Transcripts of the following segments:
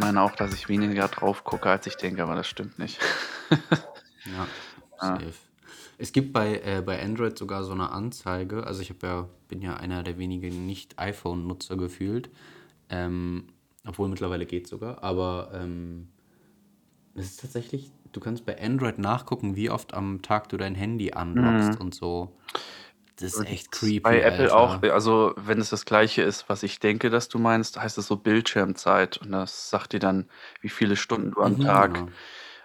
meine auch, dass ich weniger drauf gucke, als ich denke, aber das stimmt nicht. Ja, Ja. safe. Es gibt bei, äh, bei Android sogar so eine Anzeige. Also ich ja, bin ja einer der wenigen Nicht-iPhone-Nutzer gefühlt. Ähm, obwohl mittlerweile geht sogar. Aber ähm, es ist tatsächlich, du kannst bei Android nachgucken, wie oft am Tag du dein Handy unlockst und so. Das ist echt creepy. Bei Apple Alter. auch, also wenn es das gleiche ist, was ich denke, dass du meinst, heißt es so Bildschirmzeit und das sagt dir dann, wie viele Stunden du am Mhm, Tag genau.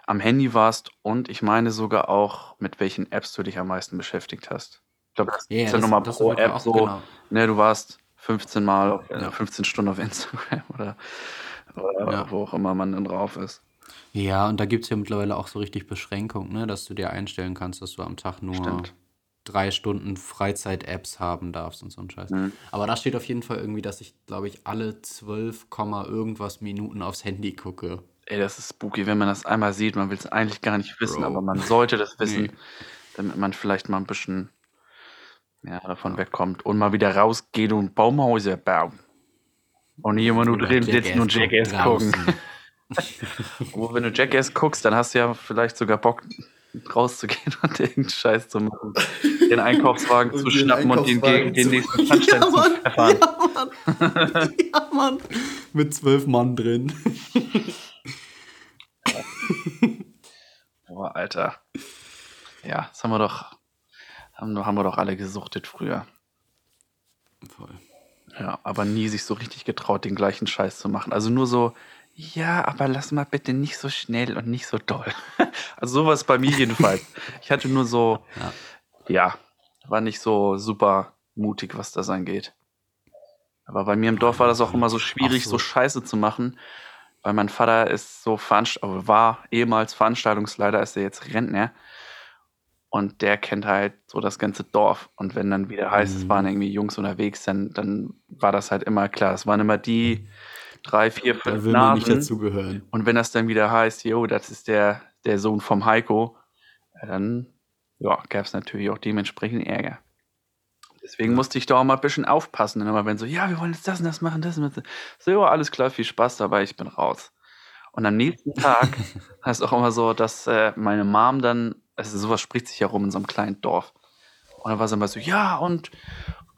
am Handy warst und ich meine sogar auch, mit welchen Apps du dich am meisten beschäftigt hast. Ich glaube, das ja, ist ja nochmal pro App so, genau. ne, du warst 15 Mal, auf, äh, Ja. 15 Stunden auf Instagram oder, oder Ja. wo auch immer man dann drauf ist. Ja, und da gibt es ja mittlerweile auch so richtig Beschränkungen, ne? dass du dir einstellen kannst, dass du am Tag nur Stimmt. Drei Stunden Freizeit-Apps haben darfst und so ein Scheiß. Mhm. Aber da steht auf jeden Fall irgendwie, dass ich, glaube ich, alle 12, Komma irgendwas Minuten aufs Handy gucke. Ey, das ist spooky, wenn man das einmal sieht. Man will es eigentlich gar nicht wissen, Bro. aber man sollte das wissen, Nee. damit man vielleicht mal ein bisschen ja, davon wegkommt und mal wieder rausgeht und Baumhäuser bauen. Und nicht immer nur drin sitzen und Jackass gucken. Wo, wenn du Jackass guckst, dann hast du ja vielleicht sogar Bock rauszugehen und irgendeinen Scheiß zu machen. Den Einkaufswagen Und zu den schnappen und den gegen Einkaufswagen den nächsten Pfandstein Ja, zu pfeffern. Ja, Mann. ja, Mann. Mit zwölf Mann drin. Boah, Alter. Ja, das haben wir doch, haben, haben wir doch alle gesuchtet früher. Voll. Ja, aber nie sich so richtig getraut, den gleichen Scheiß zu machen. Also nur so, ja, aber lass mal bitte nicht so schnell und nicht so doll. Also sowas bei mir jedenfalls. Ich hatte nur so, Ja. ja, war nicht so super mutig, was das angeht. Aber bei mir im Dorf war das auch immer so schwierig, so. so Scheiße zu machen, weil mein Vater ist so Veranst aber war ehemals Veranstaltungsleiter, ist er jetzt Rentner. Und der kennt halt so das ganze Dorf. Und wenn dann wieder heißt, es Mhm. waren irgendwie Jungs unterwegs, dann, dann war das halt immer klar. Es waren immer die drei, vier, Da fünf will man nicht Nasen. dazugehören. Und wenn das dann wieder heißt, jo, das ist der, der Sohn vom Heiko, ja, dann ja, gab es natürlich auch dementsprechend Ärger. Deswegen musste ich da auch mal ein bisschen aufpassen. Und immer wenn so, ja, wir wollen jetzt das und das machen, das und das. So, ja, alles klar, viel Spaß dabei, ich bin raus. Und am nächsten Tag heißt auch immer so, dass äh, meine Mom dann, also sowas spricht sich ja rum in so einem kleinen Dorf. Und dann war sie immer so, ja, und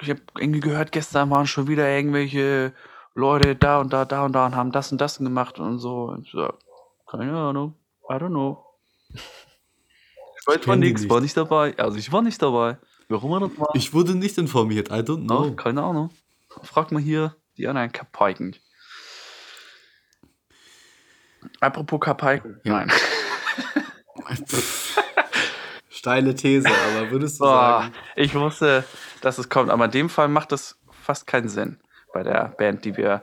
ich habe irgendwie gehört, gestern waren schon wieder irgendwelche Leute da und da, da und da und haben das und das gemacht und so. Und ich so keine Ahnung, I don't know. Ich weiß von nichts, nicht. war nicht dabei. Also ich war nicht dabei. Warum er das war? Ich wurde nicht informiert. I don't No, know. keine Ahnung. Frag mal hier die anderen Kapaiken. Apropos Kapaiken. Ja. Nein. Steile These, aber würdest du Boah, sagen? ich wusste, dass es kommt, aber in dem Fall macht das fast keinen Sinn bei der Band, die wir,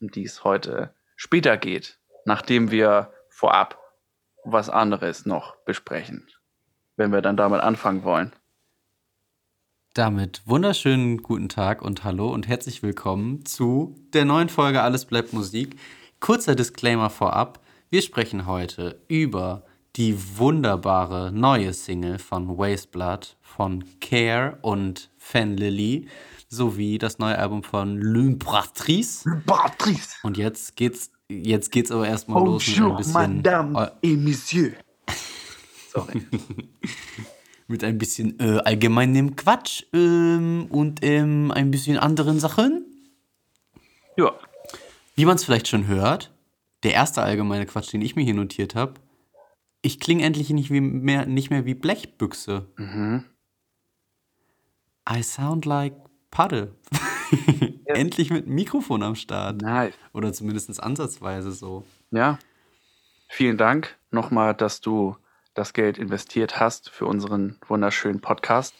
um die es heute später geht, nachdem wir vorab was anderes noch besprechen, wenn wir dann damit anfangen wollen. Damit wunderschönen guten Tag und hallo und herzlich willkommen zu der neuen Folge Alles bleibt Musik. Kurzer Disclaimer vorab. Wir sprechen heute über die wunderbare neue Single von Wasteblood von Care und Fan Lily sowie das neue Album von L'Imperatrice. Patrice! Und jetzt geht's, jetzt geht's aber erstmal los mit ein bisschen, äh, et Messieurs. Sorry. mit ein bisschen äh, allgemeinem Quatsch ähm, und ähm, ein bisschen anderen Sachen. Ja, Wie man es vielleicht schon hört, der erste allgemeine Quatsch, den ich mir hier notiert habe, ich klinge endlich nicht, wie mehr, nicht mehr wie Blechbüchse. Mhm. I sound like Padde. endlich mit Mikrofon am Start. nice. Oder zumindest ansatzweise so. Ja, vielen Dank nochmal, dass du das Geld investiert hast für unseren wunderschönen Podcast.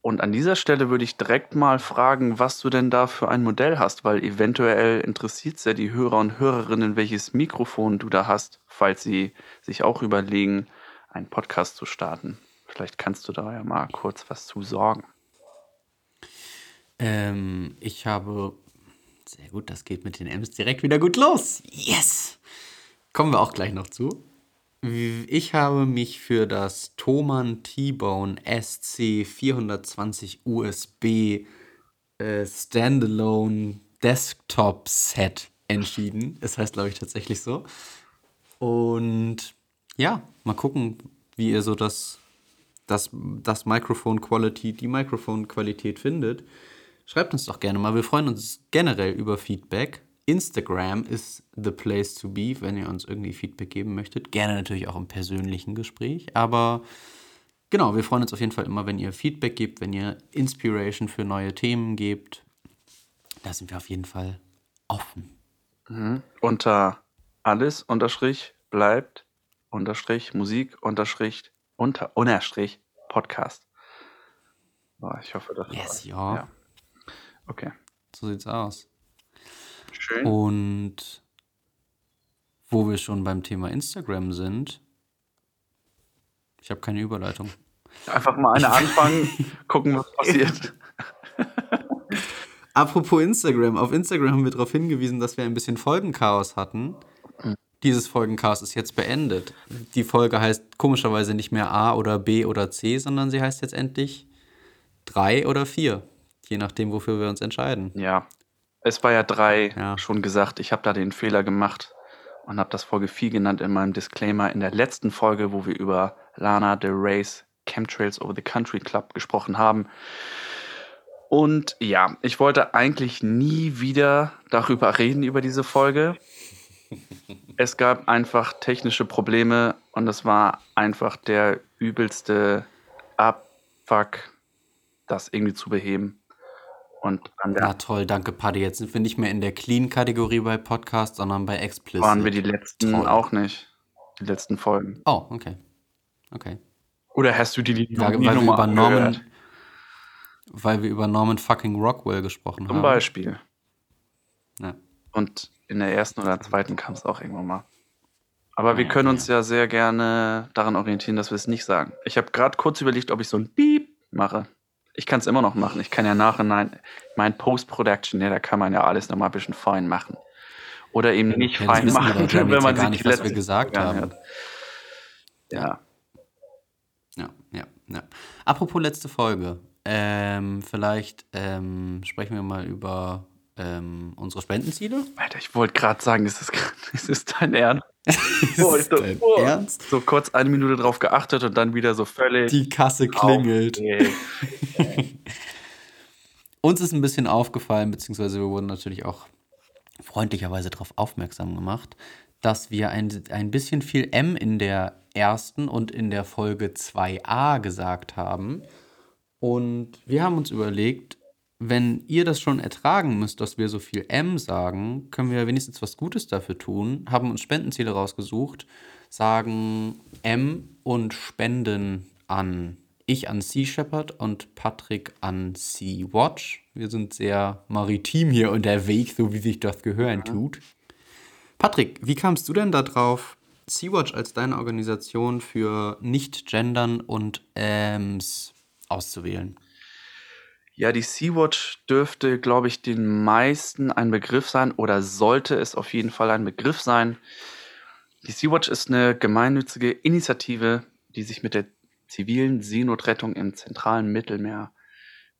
Und an dieser Stelle würde ich direkt mal fragen, was du denn da für ein Modell hast, weil eventuell interessiert es ja die Hörer und Hörerinnen, welches Mikrofon du da hast, falls sie sich auch überlegen, einen Podcast zu starten. Vielleicht kannst du da ja mal kurz was zu sorgen. Ähm, ich habe. Sehr gut, das geht mit den M's direkt wieder gut los. Yes! Kommen wir auch gleich noch zu. Ich habe mich für das Thomann T-Bone SC 420 USB äh, Standalone Desktop Set entschieden. Es heißt, glaube ich, tatsächlich so. Und ja, mal gucken, wie ihr so das, das, das Microphone Quality, die Microphone Qualität findet. Schreibt uns doch gerne mal. Wir freuen uns generell über Feedback. Instagram ist the place to be, wenn ihr uns irgendwie Feedback geben möchtet. Gerne natürlich auch im persönlichen Gespräch. Aber genau, wir freuen uns auf jeden Fall immer, wenn ihr Feedback gebt, wenn ihr Inspiration für neue Themen gebt. Da sind wir auf jeden Fall offen. Mhm. Unter alles unterstrich bleibt unterstrich Musik unterstrich unter unterstrich Podcast. Oh, ich hoffe, das Yes, ja. ja. Okay. So sieht's aus. Schön. Und wo wir schon beim Thema Instagram sind, ich habe keine Überleitung. Einfach mal eine anfangen, gucken, was passiert. Apropos Instagram, auf Instagram haben wir darauf hingewiesen, dass wir ein bisschen Folgenchaos hatten. Dieses Folgenchaos ist jetzt beendet. Die Folge heißt komischerweise nicht mehr A oder B oder C, sondern sie heißt jetzt endlich 3 oder 4. Je nachdem, wofür wir uns entscheiden. Ja, es war ja drei Ja. schon gesagt. Ich habe da den Fehler gemacht und habe das Folge 4 genannt in meinem Disclaimer in der letzten Folge, wo wir über Lana Del Rey's Chemtrails Over the Country Club gesprochen haben. Und ja, ich wollte eigentlich nie wieder darüber reden, über diese Folge. Es gab einfach technische Probleme und es war einfach der übelste Abfuck, das irgendwie zu beheben. Und an der Na toll, danke Paddy. Jetzt sind wir nicht mehr in der Clean-Kategorie bei Podcast, sondern bei Explicit. waren wir die letzten Toll. auch nicht. Die letzten Folgen. Oh, okay. Okay. Oder hast du die, die, Ja, die weil, wir Nummer über Norman, angehört? weil wir über Norman fucking Rockwell gesprochen Zum haben. Beispiel. Ja. Und in der ersten oder zweiten kam es auch irgendwann mal. Aber wir können uns ja sehr gerne daran orientieren, dass wir es nicht sagen. Ich habe gerade kurz überlegt, ob ich so ein Beep mache. Ich kann es immer noch machen. Ich kann ja nachhinein, mein Post-Production, ja, da kann man ja alles nochmal ein bisschen fein machen. Oder eben nicht Ja, fein machen, wenn man ja gar sich nicht, was wir gesagt haben. anhört. Ja. Ja, ja, ja. Apropos letzte Folge. Ähm, vielleicht ähm, sprechen wir mal über ähm, unsere Spendenziele. Alter, ich wollte gerade sagen, ist das, ist das dein Ernst? Oh, Ist so, dein oh. Ernst? So kurz eine Minute drauf geachtet und dann wieder so völlig. Die Kasse klingelt. Uns ist ein bisschen aufgefallen, beziehungsweise wir wurden natürlich auch freundlicherweise darauf aufmerksam gemacht, dass wir ein, ein bisschen viel M in der ersten und in der Folge 2a gesagt haben. Und wir haben uns überlegt, wenn ihr das schon ertragen müsst, dass wir so viel M sagen, können wir wenigstens was Gutes dafür tun, haben uns Spendenziele rausgesucht, sagen M und spenden an ich an Sea Shepherd und Patrick an Sea Watch. Wir sind sehr maritim hier unterwegs, so wie sich das gehören tut. Patrick, wie kamst du denn da drauf, Sea-Watch als deine Organisation für Nicht-Gendern und Äms auszuwählen? Ja, die Sea-Watch dürfte, glaube ich, den meisten ein Begriff sein oder sollte es auf jeden Fall ein Begriff sein. Die Sea-Watch ist eine gemeinnützige Initiative, die sich mit der zivilen Seenotrettung im zentralen Mittelmeer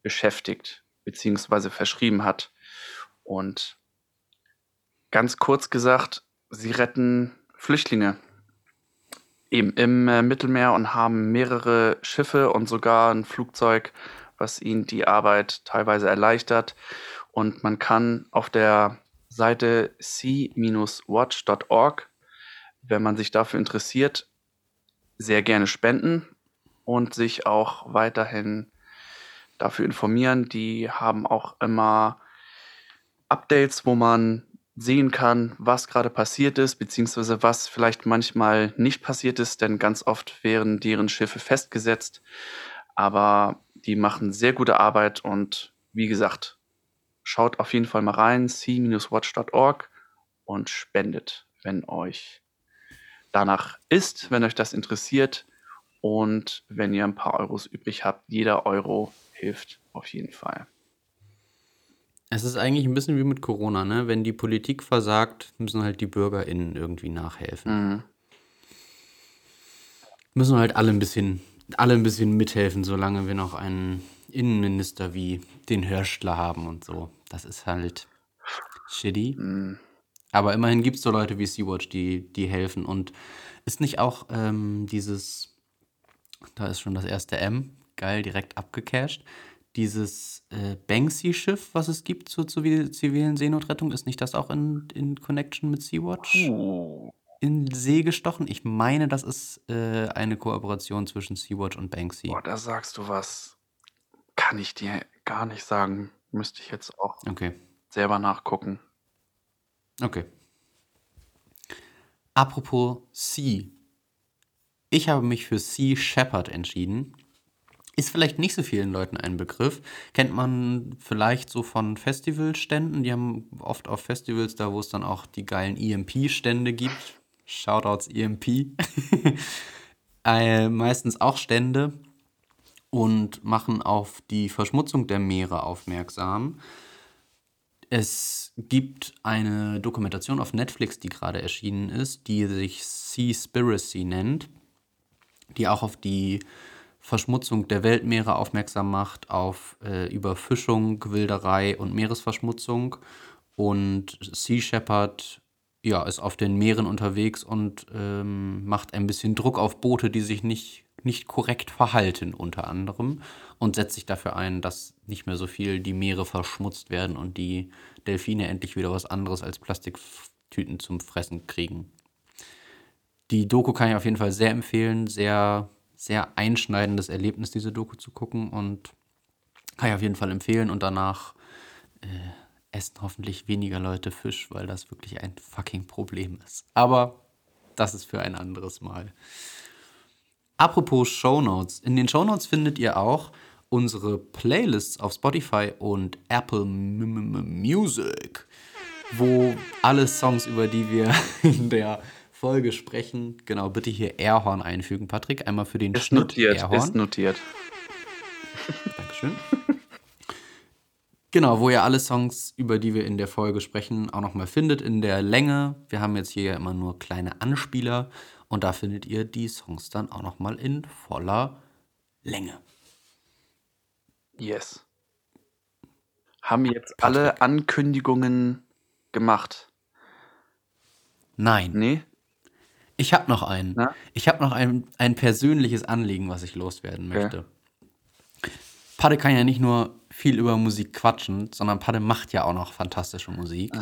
beschäftigt bzw. verschrieben hat. Und ganz kurz gesagt, sie retten Flüchtlinge eben im äh, Mittelmeer und haben mehrere Schiffe und sogar ein Flugzeug, was ihnen die Arbeit teilweise erleichtert. Und man kann auf der Seite sea-watch.org, wenn man sich dafür interessiert, sehr gerne spenden und sich auch weiterhin dafür informieren. Die haben auch immer Updates, wo man sehen kann, was gerade passiert ist, beziehungsweise was vielleicht manchmal nicht passiert ist, denn ganz oft wären deren Schiffe festgesetzt. Aber die machen sehr gute Arbeit und wie gesagt, schaut auf jeden Fall mal rein, sea-watch.org und spendet, wenn euch danach ist, wenn euch das interessiert und wenn ihr ein paar Euros übrig habt. Jeder Euro hilft auf jeden Fall. Es ist eigentlich ein bisschen wie mit Corona, ne? Wenn die Politik versagt, müssen halt die BürgerInnen irgendwie nachhelfen. Mhm. Müssen halt alle ein bisschen, alle ein bisschen mithelfen, solange wir noch einen Innenminister wie den Hörstler haben und so. Das ist halt shitty. Mhm. Aber immerhin gibt es so Leute wie Sea-Watch, die, die helfen. Und ist nicht auch ähm, dieses, da ist schon das erste M, geil, direkt abgecached, dieses äh, Banksy-Schiff, was es gibt zur zivilen Seenotrettung, ist nicht das auch in, in Connection mit Sea-Watch Uh, in See gestochen? Ich meine, das ist äh, eine Kooperation zwischen Sea-Watch und Banksy. boah, da sagst du was. Kann ich dir gar nicht sagen. Müsste ich jetzt auch Okay. selber nachgucken. Okay. Apropos Sea. Ich habe mich für Sea Shepherd entschieden. Ist vielleicht nicht so vielen Leuten ein Begriff. Kennt man vielleicht so von Festivalständen. Die haben oft auf Festivals da, wo es dann auch die geilen EMP-Stände gibt. Shoutouts EMP. äh, meistens auch Stände und machen auf die Verschmutzung der Meere aufmerksam. Es gibt eine Dokumentation auf Netflix, die gerade erschienen ist, die sich Seaspiracy nennt, die auch auf die Verschmutzung der Weltmeere aufmerksam macht, auf äh, Überfischung, Wilderei und Meeresverschmutzung. Und Sea Shepherd ja, ist auf den Meeren unterwegs und ähm, macht ein bisschen Druck auf Boote, die sich nicht, nicht korrekt verhalten, unter anderem. Und setzt sich dafür ein, dass nicht mehr so viel die Meere verschmutzt werden und die Delfine endlich wieder was anderes als Plastiktüten zum Fressen kriegen. Die Doku kann ich auf jeden Fall sehr empfehlen. Sehr, sehr einschneidendes Erlebnis, diese Doku zu gucken. Und kann ich auf jeden Fall empfehlen. Und danach äh, essen hoffentlich weniger Leute Fisch, weil das wirklich ein fucking Problem ist. Aber das ist für ein anderes Mal. Apropos Shownotes. In den Shownotes findet ihr auch unsere Playlists auf Spotify und Apple Music, wo alle Songs, über die wir in der Folge sprechen, genau, bitte hier Airhorn einfügen, Patrick. Einmal für den Ist Schnitt notiert, Airhorn. ist notiert. Dankeschön. Genau, wo ihr alle Songs, über die wir in der Folge sprechen, auch nochmal findet in der Länge. Wir haben jetzt hier ja immer nur kleine Anspieler und da findet ihr die Songs dann auch nochmal in voller Länge. Yes. Haben jetzt alle Ankündigungen gemacht? Nein, Nee? ich habe noch einen. Na? Ich habe noch ein, ein persönliches Anliegen, was ich loswerden Okay. möchte. Padde kann ja nicht nur viel über Musik quatschen, sondern Padde macht ja auch noch fantastische Musik.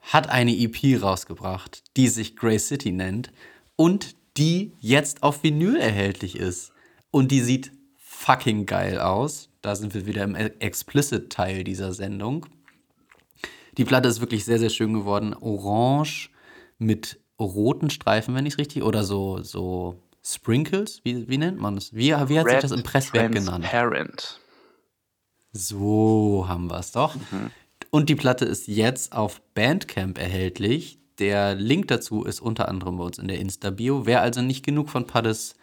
Hat eine EP rausgebracht, die sich Grey City nennt und die jetzt auf Vinyl erhältlich ist. Und die sieht fucking geil aus. Da sind wir wieder im Explicit-Teil dieser Sendung. Die Platte ist wirklich sehr, sehr schön geworden. Orange mit roten Streifen, wenn ich es richtig, oder so, so Sprinkles, wie, wie nennt man es? Wie, wie hat sich das im Presswerk genannt? Transparent. So haben wir es doch. Und die Platte ist jetzt auf Bandcamp erhältlich. Der Link dazu ist unter anderem bei uns in der Insta-Bio. Wer also nicht genug von Paddes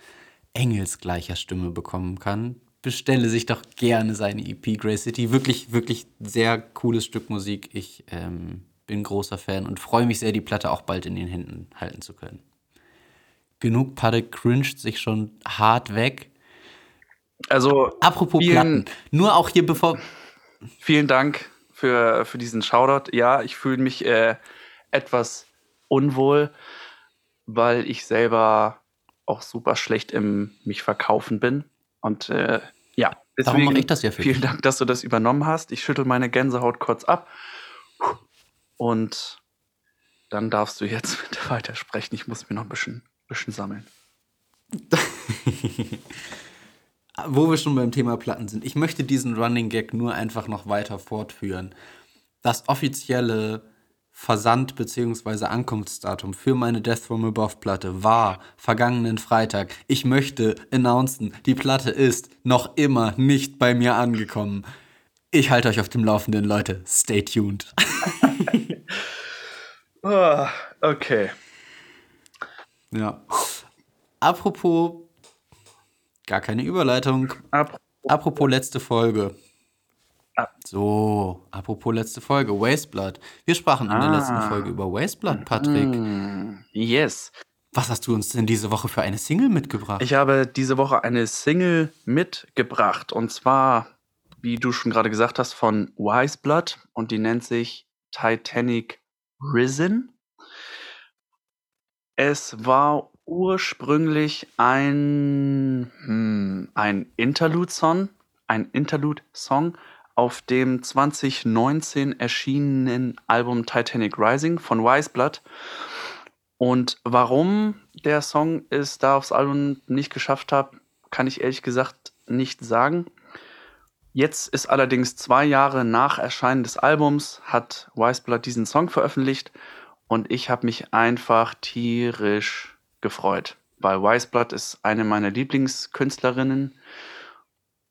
engelsgleicher Stimme bekommen kann, bestelle sich doch gerne seine EP Grey City. Wirklich, wirklich sehr cooles Stück Musik. Ich ähm, bin großer Fan und freue mich sehr, die Platte auch bald in den Händen halten zu können. Genug Padde cringed sich schon hart weg. Also, Apropos Vielen- Platten. Nur auch hier bevor. vielen Dank für, für diesen Shoutout. Ja, ich fühle mich äh, etwas unwohl, weil ich selber auch super schlecht im mich verkaufen bin. Und äh, ja, Darum mache ich das ja für Vielen. Dank, dass du das übernommen hast. Ich schüttel meine Gänsehaut kurz ab. Und dann darfst du jetzt weitersprechen. Ich muss mir noch ein bisschen, bisschen sammeln. Wo wir schon beim Thema Platten sind, ich möchte diesen Running Gag nur einfach noch weiter fortführen. Das offizielle Versand- bzw. Ankunftsdatum für meine Death from Above Platte war vergangenen Freitag. Ich möchte announcen, die Platte ist noch immer nicht bei mir angekommen. Ich halte euch auf dem Laufenden, Leute. Stay tuned. Ah, okay. Ja. Apropos, gar keine Überleitung. Ab Apropos letzte Folge. Ah. So, apropos letzte Folge, Wasteblood. Wir sprachen in der Ah. letzten Folge über Wasteblood, Patrick. Mm, yes. Was hast du uns denn diese Woche für eine Single mitgebracht? Ich habe diese Woche eine Single mitgebracht. Und zwar, wie du schon gerade gesagt hast, von Wiseblood. Und die nennt sich Titanic Risen. Es war ursprünglich ein, hm, ein Interlude-Song, ein Interlude-Song auf dem 2019 erschienenen Album Titanic Rising von Wiseblood. Und warum der Song es da aufs Album nicht geschafft hat, kann ich ehrlich gesagt nicht sagen. Jetzt ist allerdings zwei Jahre nach Erscheinen des Albums, hat Wiseblood diesen Song veröffentlicht und ich habe mich einfach tierisch gefreut, weil Wiseblood ist eine meiner Lieblingskünstlerinnen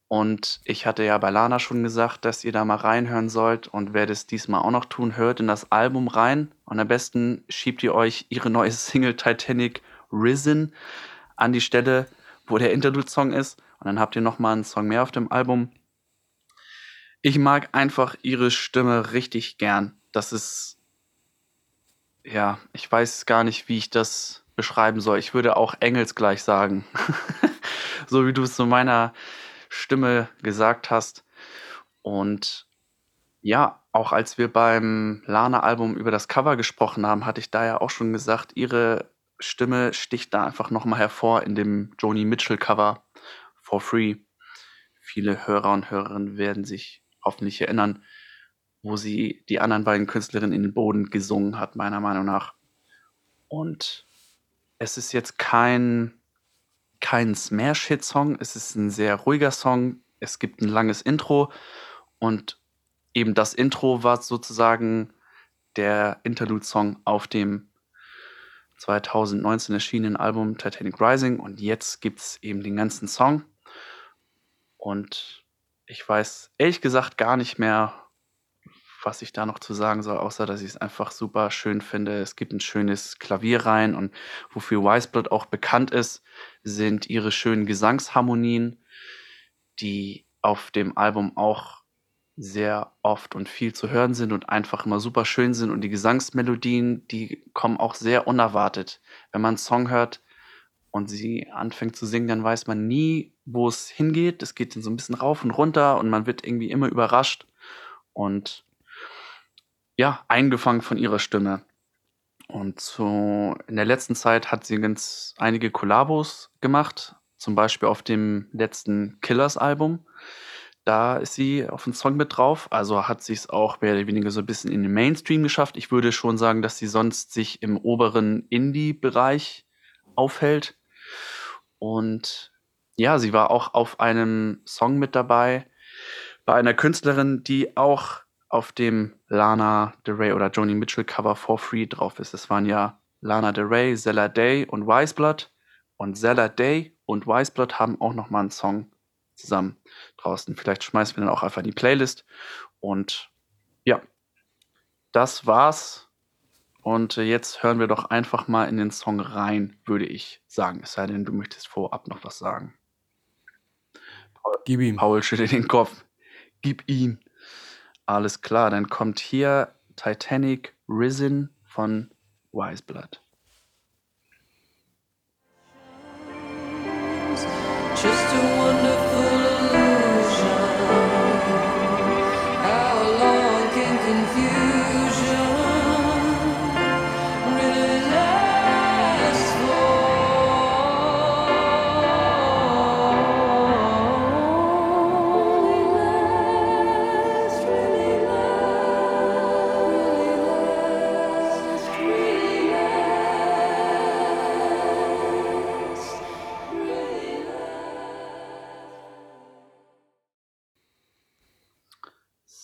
und ich hatte ja bei Lana schon gesagt, dass ihr da mal reinhören sollt und werde es diesmal auch noch tun. Hört in das Album rein und am besten schiebt ihr euch ihre neue Single Titanic Risen an die Stelle, wo der Interlude-Song ist und dann habt ihr noch mal einen Song mehr auf dem Album. Ich mag einfach ihre Stimme richtig gern. Das ist, ja, ich weiß gar nicht, wie ich das beschreiben soll. Ich würde auch engelsgleich sagen. so wie du es zu meiner Stimme gesagt hast. Und ja, auch als wir beim Lana-Album über das Cover gesprochen haben, hatte ich da ja auch schon gesagt, ihre Stimme sticht da einfach nochmal hervor in dem Joni Mitchell-Cover for free. Viele Hörer und Hörerinnen werden sich hoffentlich erinnern, wo sie die anderen beiden Künstlerinnen in den Boden gesungen hat, meiner Meinung nach. Und es ist jetzt kein, kein Smash-Hit-Song, es ist ein sehr ruhiger Song. Es gibt ein langes Intro und eben das Intro war sozusagen der Interlude-Song auf dem 2019 erschienenen Album Titanic Rising und jetzt gibt es eben den ganzen Song. Und ich weiß ehrlich gesagt gar nicht mehr, was ich da noch zu sagen soll, außer dass ich es einfach super schön finde. Es gibt ein schönes Klavier rein und wofür Wiseblood auch bekannt ist, sind ihre schönen Gesangsharmonien, die auf dem Album auch sehr oft und viel zu hören sind und einfach immer super schön sind. Und die Gesangsmelodien, die kommen auch sehr unerwartet. Wenn man einen Song hört, und sie anfängt zu singen, dann weiß man nie, wo es hingeht. Es geht dann so ein bisschen rauf und runter und man wird irgendwie immer überrascht und ja, eingefangen von ihrer Stimme. Und so in der letzten Zeit hat sie ganz einige Kollabos gemacht, zum Beispiel auf dem letzten Killers-Album. Da ist sie auf dem Song mit drauf, also hat sie es auch mehr oder weniger so ein bisschen in den Mainstream geschafft. Ich würde schon sagen, dass sie sonst sich im oberen Indie-Bereich aufhält. Und ja, sie war auch auf einem Song mit dabei bei einer Künstlerin, die auch auf dem Lana Del Rey oder Joni Mitchell Cover For Free drauf ist. Das waren ja Lana Del Rey, Zella Day und Wiseblood. Und Zella Day und Wiseblood haben auch noch mal einen Song zusammen draußen. Vielleicht schmeißen wir dann auch einfach in die Playlist. Und ja, das war's und äh, jetzt hören wir doch einfach mal in den Song rein, würde ich sagen. Es sei denn, du möchtest vorab noch was sagen. Paul, Gib ihm. Paul schüttelt den Kopf. Gib ihm. Alles klar, dann kommt hier Titanic Risen von Wiseblood. Just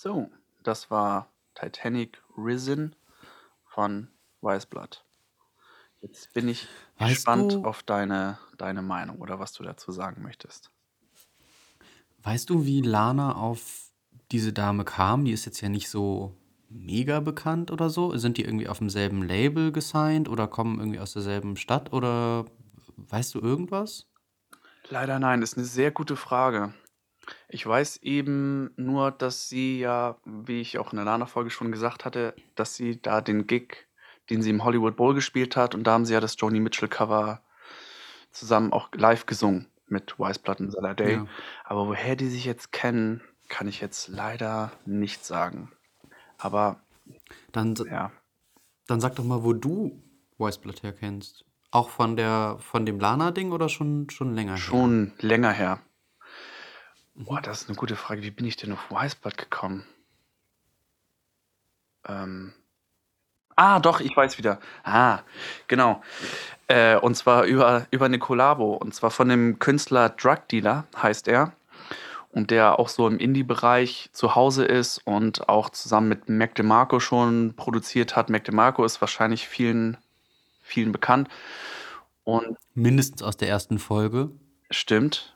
So, das war Titanic Risen von Weißblatt. Jetzt bin ich weißt gespannt du, auf deine, deine Meinung oder was du dazu sagen möchtest. Weißt du, wie Lana auf diese Dame kam? Die ist jetzt ja nicht so mega bekannt oder so. Sind die irgendwie auf demselben Label gesigned oder kommen irgendwie aus derselben Stadt oder weißt du irgendwas? Leider nein, ist eine sehr gute Frage. Ich weiß eben nur, dass sie ja, wie ich auch in der Lana-Folge schon gesagt hatte, dass sie da den Gig, den sie im Hollywood Bowl gespielt hat und da haben sie ja das Joni Mitchell-Cover zusammen auch live gesungen mit Wiseblood und Zella Day. Ja. Aber woher die sich jetzt kennen, kann ich jetzt leider nicht sagen. Aber Dann, ja, dann sag doch mal, wo du Wiseblood herkennst. Auch von der von dem Lana-Ding oder schon, schon länger her? Schon länger her. Boah, das ist eine gute Frage. Wie bin ich denn auf Wiseblood gekommen? Ähm. Ah, doch, ich weiß wieder. Ah, genau. Äh, und zwar über, über eine. Und zwar von dem Künstler Drug Dealer heißt er. Und der auch so im Indie-Bereich zu Hause ist und auch zusammen mit Mac DeMarco schon produziert hat. Mac DeMarco ist wahrscheinlich vielen, vielen bekannt. Und Mindestens aus der ersten Folge. stimmt.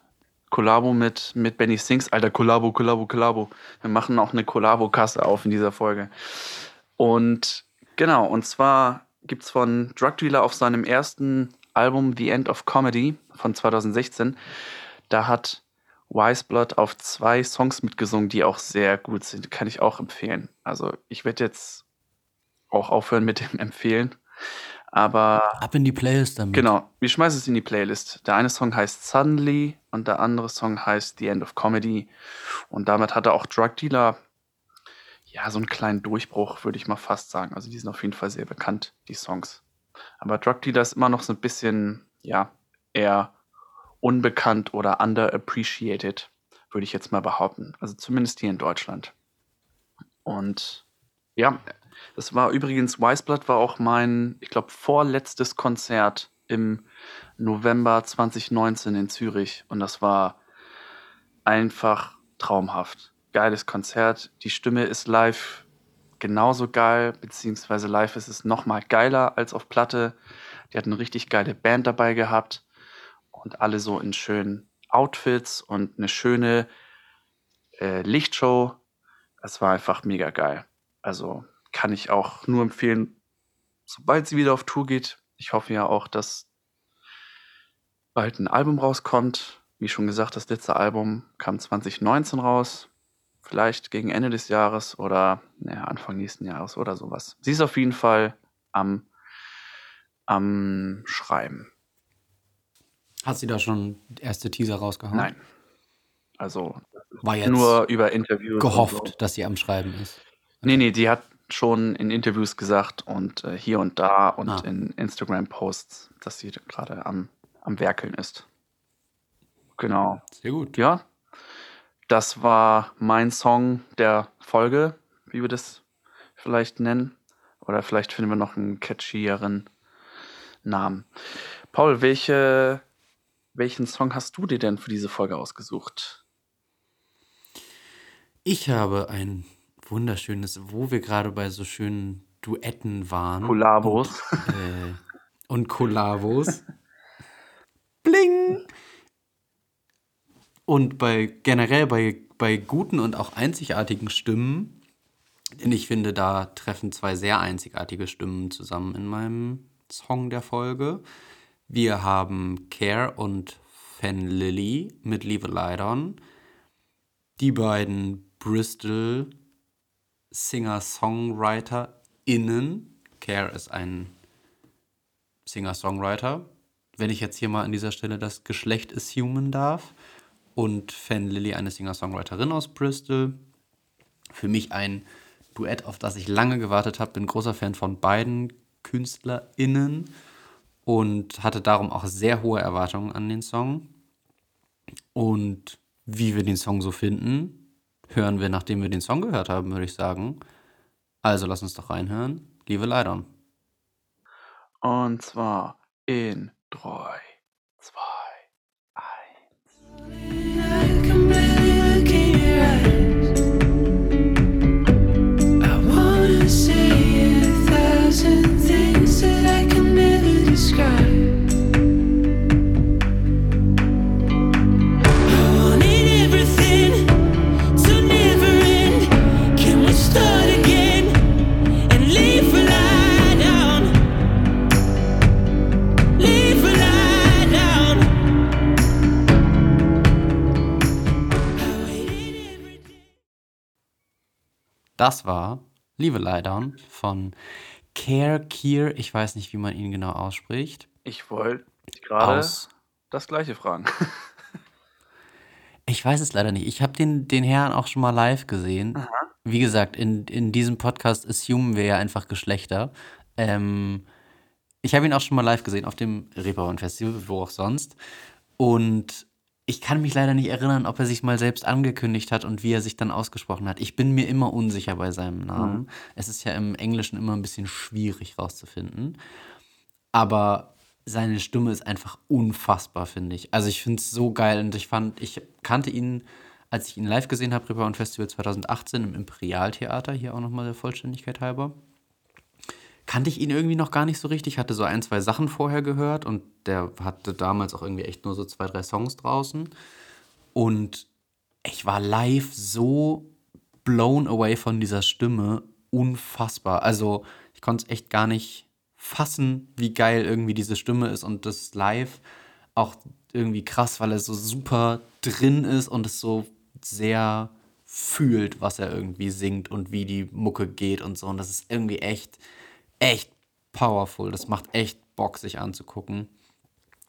Kollabo mit, mit Benny Sings. Alter, Kollabo, Kollabo, Kollabo. Wir machen auch eine Kollabo-Kasse auf in dieser Folge. Und genau, und zwar gibt es von Drug Dealer auf seinem ersten Album The End of Comedy von 2016, da hat Wiseblood auf zwei Songs mitgesungen, die auch sehr gut sind. Kann ich auch empfehlen. Also ich werde jetzt auch aufhören mit dem Empfehlen. Aber Ab in die Playlist damit. Genau, wir schmeißen es in die Playlist. Der eine Song heißt Suddenly und der andere Song heißt The End of Comedy. Und damit hat er auch Drug Dealer, ja, so einen kleinen Durchbruch, würde ich mal fast sagen. Also die sind auf jeden Fall sehr bekannt, die Songs. Aber Drug Dealer ist immer noch so ein bisschen, ja, eher unbekannt oder underappreciated, würde ich jetzt mal behaupten. Also zumindest hier in Deutschland. Und ja, das war übrigens, Wiseblood war auch mein, ich glaube, vorletztes Konzert im November 2019 in Zürich. Und das war einfach traumhaft. Geiles Konzert. Die Stimme ist live genauso geil, beziehungsweise live ist es noch mal geiler als auf Platte. Die hatten eine richtig geile Band dabei gehabt und alle so in schönen Outfits und eine schöne äh, Lichtshow. Es war einfach mega geil. Also kann ich auch nur empfehlen, sobald sie wieder auf Tour geht. Ich hoffe ja auch, dass bald ein Album rauskommt. Wie schon gesagt, das letzte Album kam 2019 raus. Vielleicht gegen Ende des Jahres oder naja, Anfang nächsten Jahres oder sowas. Sie ist auf jeden Fall am, am Schreiben. Hat sie da schon erste Teaser rausgehauen? Nein. Also War jetzt nur über Interviews. gehofft, So. dass sie am Schreiben ist. Nee, nee, die hat schon in Interviews gesagt und äh, hier und da und Ah. in Instagram-Posts, dass sie gerade am, am Werkeln ist. Genau. Sehr gut. Ja, das war mein Song der Folge, wie wir das vielleicht nennen. Oder vielleicht finden wir noch einen catchieren Namen. Paul, welche, welchen Song hast du dir denn für diese Folge ausgesucht? Ich habe ein wunderschönes, wo wir gerade bei so schönen Duetten waren. Kollabos. äh, und Kollabos. Bling! Und bei generell bei, bei guten und auch einzigartigen Stimmen, denn ich finde, da treffen zwei sehr einzigartige Stimmen zusammen in meinem Song der Folge. Wir haben Care und Fan Lily mit Leave a Light On. Die beiden Bristol Singer-SongwriterInnen. Care ist ein Singer-Songwriter. Wenn ich jetzt hier mal an dieser Stelle das Geschlecht assumen darf. Und Fan Lily, eine Singer-Songwriterin aus Bristol. Für mich ein Duett, auf das ich lange gewartet habe. Bin großer Fan von beiden KünstlerInnen und hatte darum auch sehr hohe Erwartungen an den Song. Und wie wir den Song so finden, hören wir, nachdem wir den Song gehört haben, würde ich sagen. Also lass uns doch reinhören. Liebe Leidern. Und zwar in 3, 2, 1. Das war Liebe Leidern von Care Kier. Ich weiß nicht, wie man ihn genau ausspricht. Ich wollte gerade das gleiche fragen. Ich weiß es leider nicht. Ich habe den, den Herrn auch schon mal live gesehen. Wie gesagt, in, in diesem Podcast assumen wir ja einfach Geschlechter. Ähm, Ich habe ihn auch schon mal live gesehen auf dem Reeperbahn Festival, wo auch sonst. Und ich kann mich leider nicht erinnern, ob er sich mal selbst angekündigt hat und wie er sich dann ausgesprochen hat. Ich bin mir immer unsicher bei seinem Namen. Mhm. Es ist ja im Englischen immer ein bisschen schwierig rauszufinden. Aber seine Stimme ist einfach unfassbar, finde ich. Also ich finde es so geil und ich fand, ich kannte ihn, als ich ihn live gesehen habe, Reeperbahn Festival 2018 im Imperialtheater, hier auch nochmal der Vollständigkeit halber kannte ich ihn irgendwie noch gar nicht so richtig. Hatte so ein, zwei Sachen vorher gehört und der hatte damals auch irgendwie echt nur so zwei, drei Songs draußen. Und ich war live so blown away von dieser Stimme. Unfassbar. Also ich konnte es echt gar nicht fassen, wie geil irgendwie diese Stimme ist und das live auch irgendwie krass, weil er so super drin ist und es so sehr fühlt, was er irgendwie singt und wie die Mucke geht und so. Und das ist irgendwie echt echt powerful. Das macht echt Bock, sich anzugucken.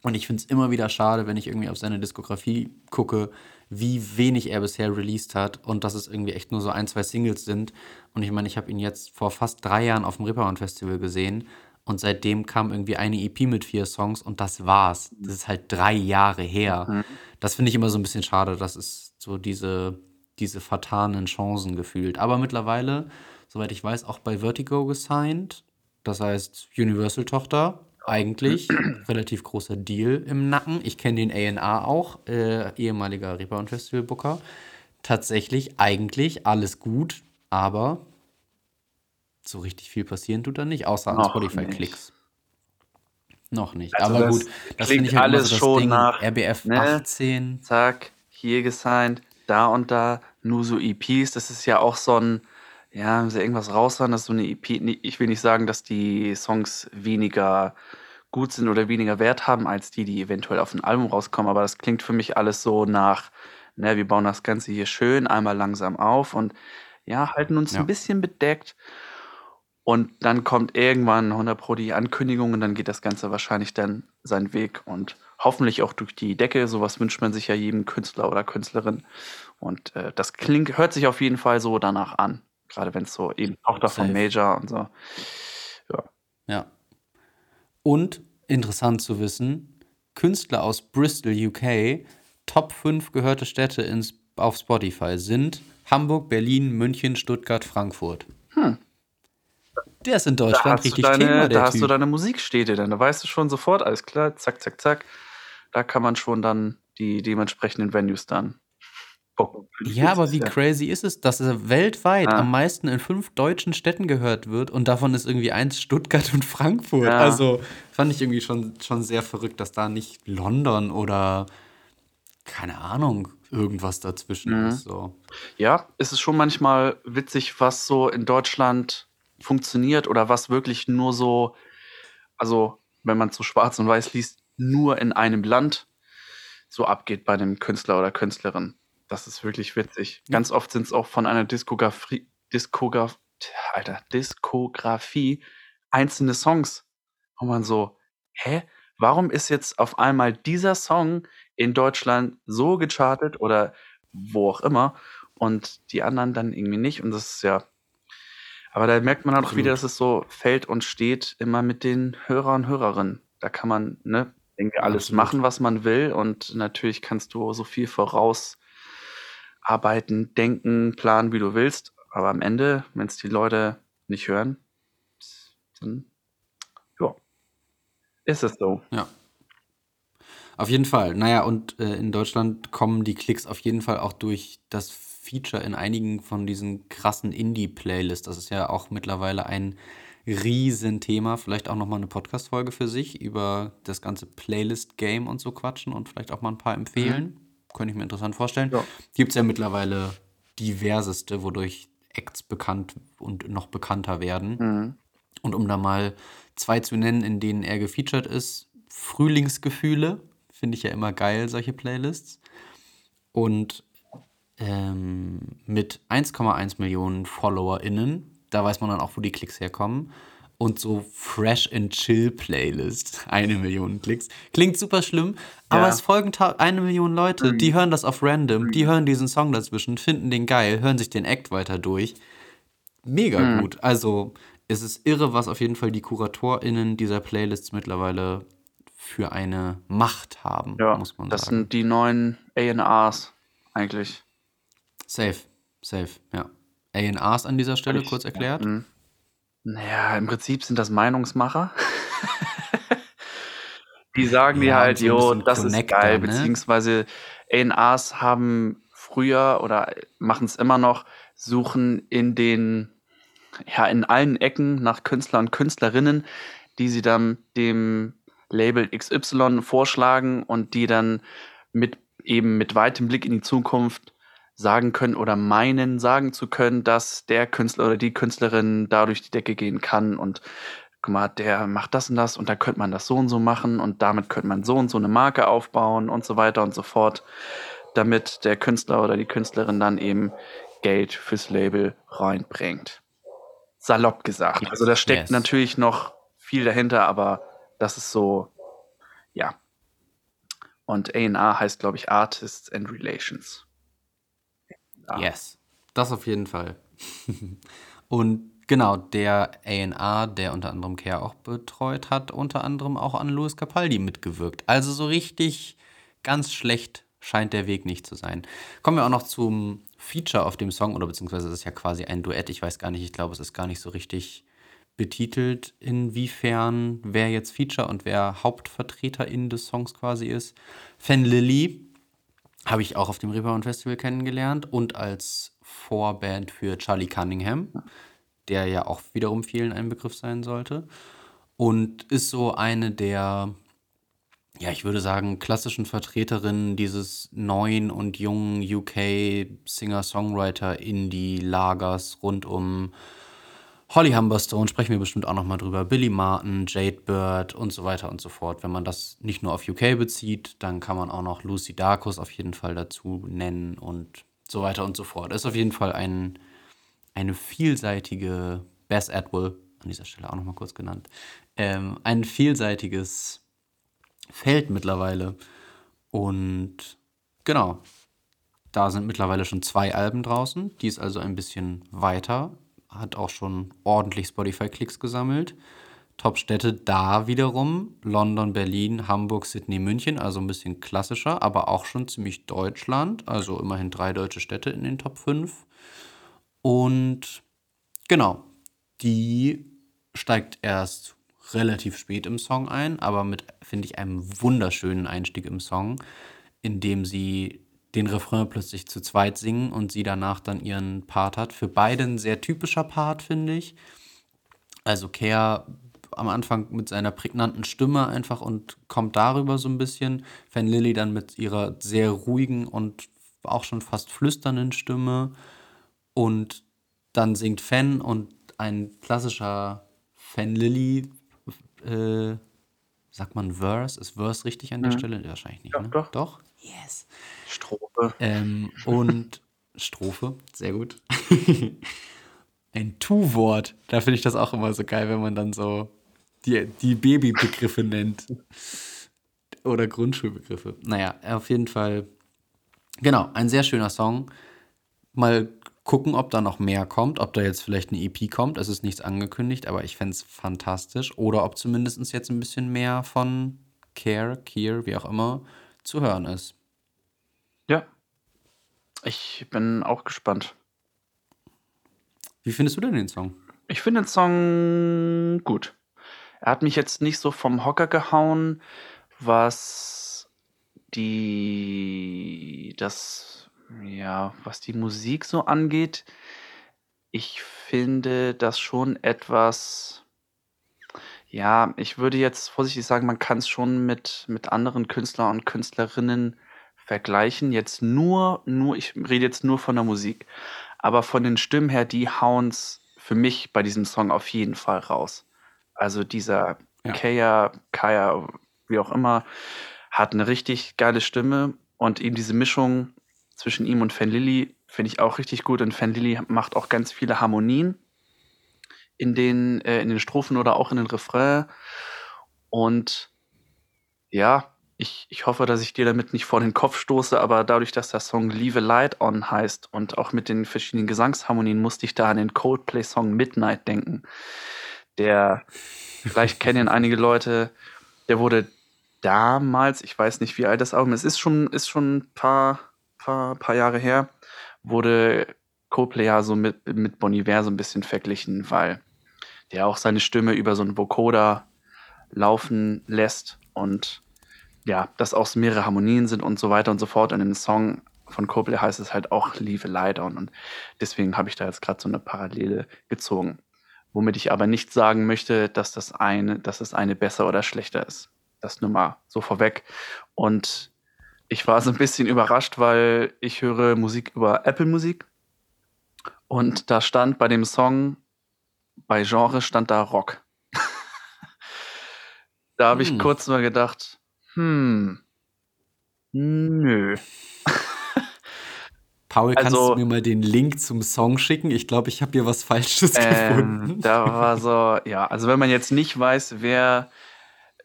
Und ich finde es immer wieder schade, wenn ich irgendwie auf seine Diskografie gucke, wie wenig er bisher released hat und dass es irgendwie echt nur so ein, zwei Singles sind. Und ich meine, ich habe ihn jetzt vor fast drei Jahren auf dem Reeperbahn Festival gesehen und seitdem kam irgendwie eine EP mit vier Songs und das war's. Das ist halt drei Jahre her. Das finde ich immer so ein bisschen schade. Das ist so diese, diese vertanen Chancen gefühlt. Aber mittlerweile, soweit ich weiß, auch bei Vertigo gesigned. Das heißt, Universal-Tochter, eigentlich relativ großer Deal im Nacken. Ich kenne den A&R auch, äh, ehemaliger Reeperbahn Festival Booker. Tatsächlich, eigentlich alles gut, aber so richtig viel passieren tut da nicht, außer an Spotify-Klicks. Noch nicht. Also aber gut, das klingt halt alles so schon Ding. nach, RBF ne? 18. zack, hier gesigned, da und da, nur so EPs. Das ist ja auch so ein, ja, wenn sie irgendwas raushauen, das ist so eine EP. Nee, Ich will nicht sagen, dass die Songs weniger gut sind oder weniger Wert haben, als die, die eventuell auf ein Album rauskommen, aber das klingt für mich alles so nach, ne, wir bauen das Ganze hier schön, einmal langsam auf und ja, halten uns Ja. ein bisschen bedeckt. Und dann kommt irgendwann 100 Pro die Ankündigung und dann geht das Ganze wahrscheinlich dann seinen Weg und hoffentlich auch durch die Decke. Sowas wünscht man sich ja jedem Künstler oder Künstlerin. Und äh, das klingt, hört sich auf jeden Fall so danach an. Gerade wenn es so eben Tochter Safe. Major und so. Ja. Und interessant zu wissen, Künstler aus Bristol, UK, Top 5 gehörte Städte ins, auf Spotify sind Hamburg, Berlin, München, Stuttgart, Frankfurt. Der ist in Deutschland du richtig deine, Thema, der da hast du Typ. deine Musikstädte, dann da weißt du schon sofort, alles klar, zack, zack, zack. Da kann man schon dann die dementsprechenden Venues dann Ja, aber wie crazy ist es, dass er weltweit Ja. am meisten in fünf deutschen Städten gehört wird und davon ist irgendwie eins Stuttgart und Frankfurt. Ja. Also fand ich irgendwie schon, schon sehr verrückt, dass da nicht London oder keine Ahnung, irgendwas dazwischen Mhm. ist. So. Ja, es ist schon manchmal witzig, was so in Deutschland funktioniert oder was wirklich nur so, also wenn man so schwarz und weiß liest, nur in einem Land so abgeht bei einem Künstler oder Künstlerin. Das ist wirklich witzig. Ganz oft sind es auch von einer Diskografie, Diskograf, Alter, Diskografie einzelne Songs, wo man so, hä? Warum ist jetzt auf einmal dieser Song in Deutschland so gechartet oder wo auch immer und die anderen dann irgendwie nicht? Und das ist ja. Aber da merkt man halt auch wieder, dass es so fällt und steht immer mit den Hörer und Hörerinnen. Da kann man, ne, irgendwie alles Absolut. machen, was man will. Und natürlich kannst du so viel voraus arbeiten, denken, planen, wie du willst. Aber am Ende, wenn es die Leute nicht hören, dann ja, ist es so. Ja. Auf jeden Fall. Naja, und äh, in Deutschland kommen die Klicks auf jeden Fall auch durch das Feature in einigen von diesen krassen Indie-Playlists. Das ist ja auch mittlerweile ein Riesenthema. Vielleicht auch nochmal eine Podcast-Folge für sich über das ganze Playlist-Game und so quatschen und vielleicht auch mal ein paar empfehlen. Könnte ich mir interessant vorstellen. Ja. Gibt es ja mittlerweile diverseste, wodurch Acts bekannt und noch bekannter werden. Mhm. Und um da mal zwei zu nennen, in denen er gefeatured ist, Frühlingsgefühle, finde ich ja immer geil, solche Playlists. Und ähm, mit 1,1 Millionen FollowerInnen, da weiß man dann auch, wo die Klicks herkommen. Und so Fresh and Chill Playlist, eine Million Klicks. Klingt super schlimm, aber Ja. es folgen eine Million Leute, die hören das auf random, die hören diesen Song dazwischen, finden den geil, hören sich den Act weiter durch. Mega Mhm. gut. Also, es ist irre, was auf jeden Fall die KuratorInnen dieser Playlists mittlerweile für eine Macht haben, Ja, muss man das sagen. sind die neuen A&Rs eigentlich. Safe, safe, ja. A&Rs an dieser Stelle kurz erklärt. Mhm. Naja, im Prinzip sind das Meinungsmacher. Die sagen dir Ja, halt, und so ein jo, bisschen das Connector, ist geil, ne? beziehungsweise A&Rs haben früher oder machen es immer noch, suchen in den, ja, in allen Ecken nach Künstlern und Künstlerinnen, die sie dann dem Label XY vorschlagen und die dann mit eben mit weitem Blick in die Zukunft sagen können oder meinen, sagen zu können, dass der Künstler oder die Künstlerin da durch die Decke gehen kann und guck mal, der macht das und das und da könnte man das so und so machen und damit könnte man so und so eine Marke aufbauen und so weiter und so fort, damit der Künstler oder die Künstlerin dann eben Geld fürs Label reinbringt. Salopp gesagt. Also da steckt Yes. natürlich noch viel dahinter, aber das ist so, ja. Und A&R heißt, glaube ich, Artists and Relations. Ja. Yes, das auf jeden Fall. Und genau, der A&R, der unter anderem Care auch betreut hat, unter anderem auch an Louis Capaldi mitgewirkt. Also so richtig ganz schlecht scheint der Weg nicht zu sein. Kommen wir auch noch zum Feature auf dem Song, oder beziehungsweise es ist ja quasi ein Duett. Ich weiß gar nicht, ich glaube, es ist gar nicht so richtig betitelt, inwiefern wer jetzt Feature und wer Hauptvertreterin des Songs quasi ist. Fan Lily habe ich auch auf dem Rebound Festival kennengelernt und als Vorband für Charlie Cunningham, der ja auch wiederum vielen ein Begriff sein sollte. Und ist so eine der, ja, ich würde sagen, klassischen Vertreterinnen dieses neuen und jungen UK Singer-Songwriter-Indie-Lagers rund um Holly Humberstone sprechen wir bestimmt auch nochmal drüber. Billy Martin, Jade Bird und so weiter und so fort. Wenn man das nicht nur auf UK bezieht, dann kann man auch noch Lucy Dacus auf jeden Fall dazu nennen und so weiter und so fort. Ist auf jeden Fall ein, eine vielseitige, Bess Atwell, an dieser Stelle auch nochmal kurz genannt, ähm, ein vielseitiges Feld mittlerweile. Und genau, da sind mittlerweile schon zwei Alben draußen. Die ist also ein bisschen weiter. Hat auch schon ordentlich Spotify-Klicks gesammelt. Top-Städte da wiederum London, Berlin, Hamburg, Sydney, München. Also ein bisschen klassischer, aber auch schon ziemlich Deutschland. Also immerhin drei deutsche Städte in den Top 5. Und genau, die steigt erst relativ spät im Song ein, aber mit, finde ich, einem wunderschönen Einstieg im Song, in dem sie den Refrain plötzlich zu zweit singen und sie danach dann ihren Part hat. Für beide ein sehr typischer Part, finde ich. Also Care am Anfang mit seiner prägnanten Stimme einfach und kommt darüber so ein bisschen. Fan Lily dann mit ihrer sehr ruhigen und auch schon fast flüsternden Stimme. Und dann singt Fan und ein klassischer Fan Lily, äh, sagt man Verse? Ist Verse richtig an der Stelle? Wahrscheinlich nicht. Ja, ne? doch. Doch? Yes. Strophe. Ähm, und Strophe, sehr gut. Ein Tu-Wort. Da finde ich das auch immer so geil, wenn man dann so die, die Babybegriffe nennt. Oder Grundschulbegriffe. Naja, auf jeden Fall. Genau, ein sehr schöner Song. Mal gucken, ob da noch mehr kommt, ob da jetzt vielleicht eine EP kommt. Es ist nichts angekündigt, aber ich fände es fantastisch. Oder ob zumindest jetzt ein bisschen mehr von Care, Kier, wie auch immer, zu hören ist. Ich bin auch gespannt. Wie findest du denn den Song? Ich finde den Song gut. Er hat mich jetzt nicht so vom Hocker gehauen, was die das ja, was die Musik so angeht. Ich finde das schon etwas ja, ich würde jetzt vorsichtig sagen, man kann es schon mit mit anderen Künstler und Künstlerinnen vergleichen. Jetzt nur nur ich rede jetzt nur von der Musik, aber von den Stimmen her, die hauen's für mich bei diesem Song auf jeden Fall raus. Also dieser Ja. Kaya, Kaya, wie auch immer, hat eine richtig geile Stimme und eben diese Mischung zwischen ihm und Fan Lily finde ich auch richtig gut und Fan Lily macht auch ganz viele Harmonien in den, äh, in den Strophen oder auch in den Refrain und ja, ich, ich hoffe, dass ich dir damit nicht vor den Kopf stoße, aber dadurch, dass der Song Leave a Light On heißt und auch mit den verschiedenen Gesangsharmonien, musste ich da an den Coldplay-Song Midnight denken. Der, vielleicht kennen ihn einige Leute, der wurde damals, ich weiß nicht, wie alt das Album ist, ist schon, ist schon ein paar, paar, paar Jahre her, wurde Coldplay ja so mit, mit Bon Iver so ein bisschen verglichen, weil der auch seine Stimme über so einen Vocoder laufen lässt und ja, dass auch mehrere Harmonien sind und so weiter und so fort. Und im Song von Coldplay heißt es halt auch Leave a Light On und deswegen habe ich da jetzt gerade so eine Parallele gezogen. Womit ich aber nicht sagen möchte, dass das eine, dass es eine besser oder schlechter ist. Das nur mal so vorweg. Und ich war so ein bisschen überrascht, weil ich höre Musik über Apple Musik und da stand bei dem Song, bei Genre stand da Rock. da habe ich Hm. kurz mal gedacht, hm, nö. Paul, kannst Also- du mir mal den Link zum Song schicken? Ich glaube, ich habe hier was Falsches Ähm, gefunden. da war so, ja, also wenn man jetzt nicht weiß, wer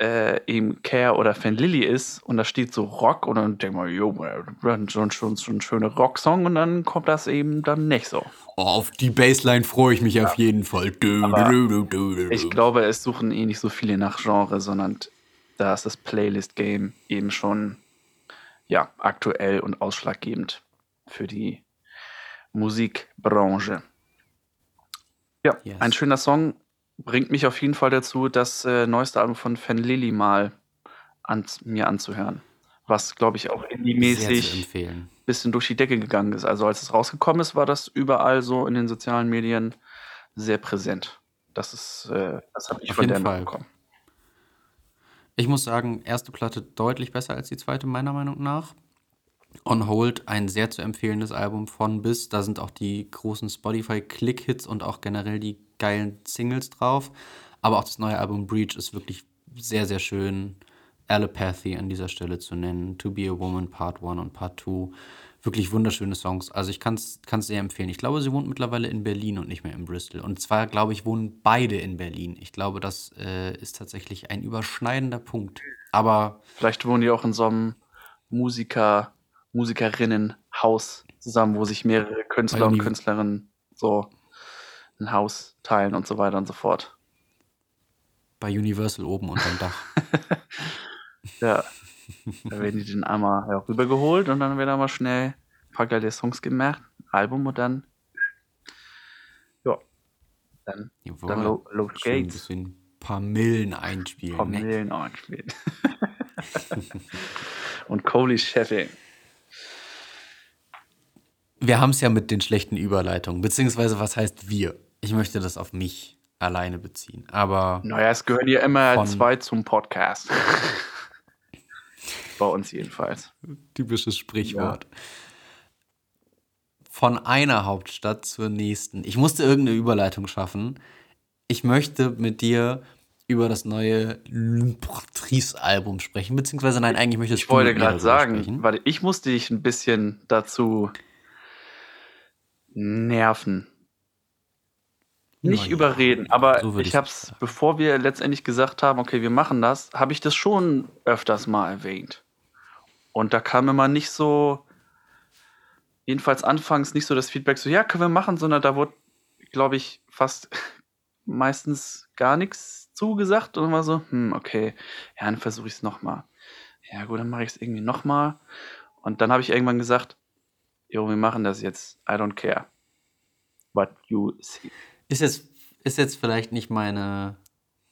äh, eben Care oder Fan Lily ist und da steht so Rock und dann denkt man, jo, schon, schon, schon, schöner Rocksong und dann kommt das eben dann nicht so. Oh, auf die Bassline freue ich mich auf jeden Fall. Du, du, du, Ich glaube, es suchen eh nicht so viele nach Genre, sondern da ist das Playlist-Game eben schon ja, aktuell und ausschlaggebend für die Musikbranche. Ja, Yes. ein schöner Song bringt mich auf jeden Fall dazu, das äh, neueste Album von Fan Lily mal an, mir anzuhören. Was, glaube ich, auch indie-mäßig empfehlen. bisschen durch die Decke gegangen ist. Also als es rausgekommen ist, war das überall so in den sozialen Medien sehr präsent. Das ist, äh, das habe ich Auf von der Fall. Ich muss sagen, erste Platte deutlich besser als die zweite, meiner Meinung nach. On Hold, ein sehr zu empfehlendes Album von bis. Da sind auch die großen Spotify-Click-Hits und auch generell die geilen Singles drauf. Aber auch das neue Album Breach ist wirklich sehr, sehr schön. Allopathy an dieser Stelle zu nennen. To Be a Woman Part 1 und Part 2. Wirklich wunderschöne Songs. Also ich kann es sehr empfehlen. Ich glaube, sie wohnt mittlerweile in Berlin und nicht mehr in Bristol. Und zwar, glaube ich, wohnen beide in Berlin. Ich glaube, das äh, ist tatsächlich ein überschneidender Punkt. Aber Vielleicht wohnen die auch in so einem Musiker, Musikerinnenhaus zusammen, wo sich mehrere Künstler und Künstlerinnen so ein Haus teilen und so weiter und so fort. bei Universal oben unterm Dach. Ja, da werden die dann einmal rübergeholt und dann wird einmal schnell ein paar geile Songs gemacht, Album und dann ja, dann, Jawohl. dann lo los ein geht's. ein paar Millen einspielen. Paar ne? Millen einspielen. und Coley Chefing. Wir haben es ja mit den schlechten Überleitungen, beziehungsweise was heißt wir? Ich möchte das auf mich alleine beziehen. Aber Naja, es gehören ja immer zwei zum Podcast. Bei uns jedenfalls. typisches Sprichwort. Von einer Hauptstadt zur nächsten. Ich musste irgendeine Überleitung schaffen. Ich möchte mit dir über das neue L'Imperatrice-Album sprechen, beziehungsweise nein, eigentlich möchtest Ich du wollte gerade sagen, sprechen. warte, ich musste dich ein bisschen dazu nerven. Nicht Naja, überreden, aber so ich habe es, bevor wir letztendlich gesagt haben, okay, wir machen das, habe ich das schon öfters mal erwähnt. Und da kam immer nicht so, jedenfalls anfangs nicht so das Feedback so, ja, können wir machen, sondern da wurde, glaube ich, fast meistens gar nichts zugesagt und immer so, hm, okay, ja, dann versuche ich es nochmal. Ja, gut, dann mache ich es irgendwie nochmal. Und dann habe ich irgendwann gesagt, jo, wir machen das jetzt. I don't care. What you see. Ist jetzt, ist jetzt vielleicht nicht meine,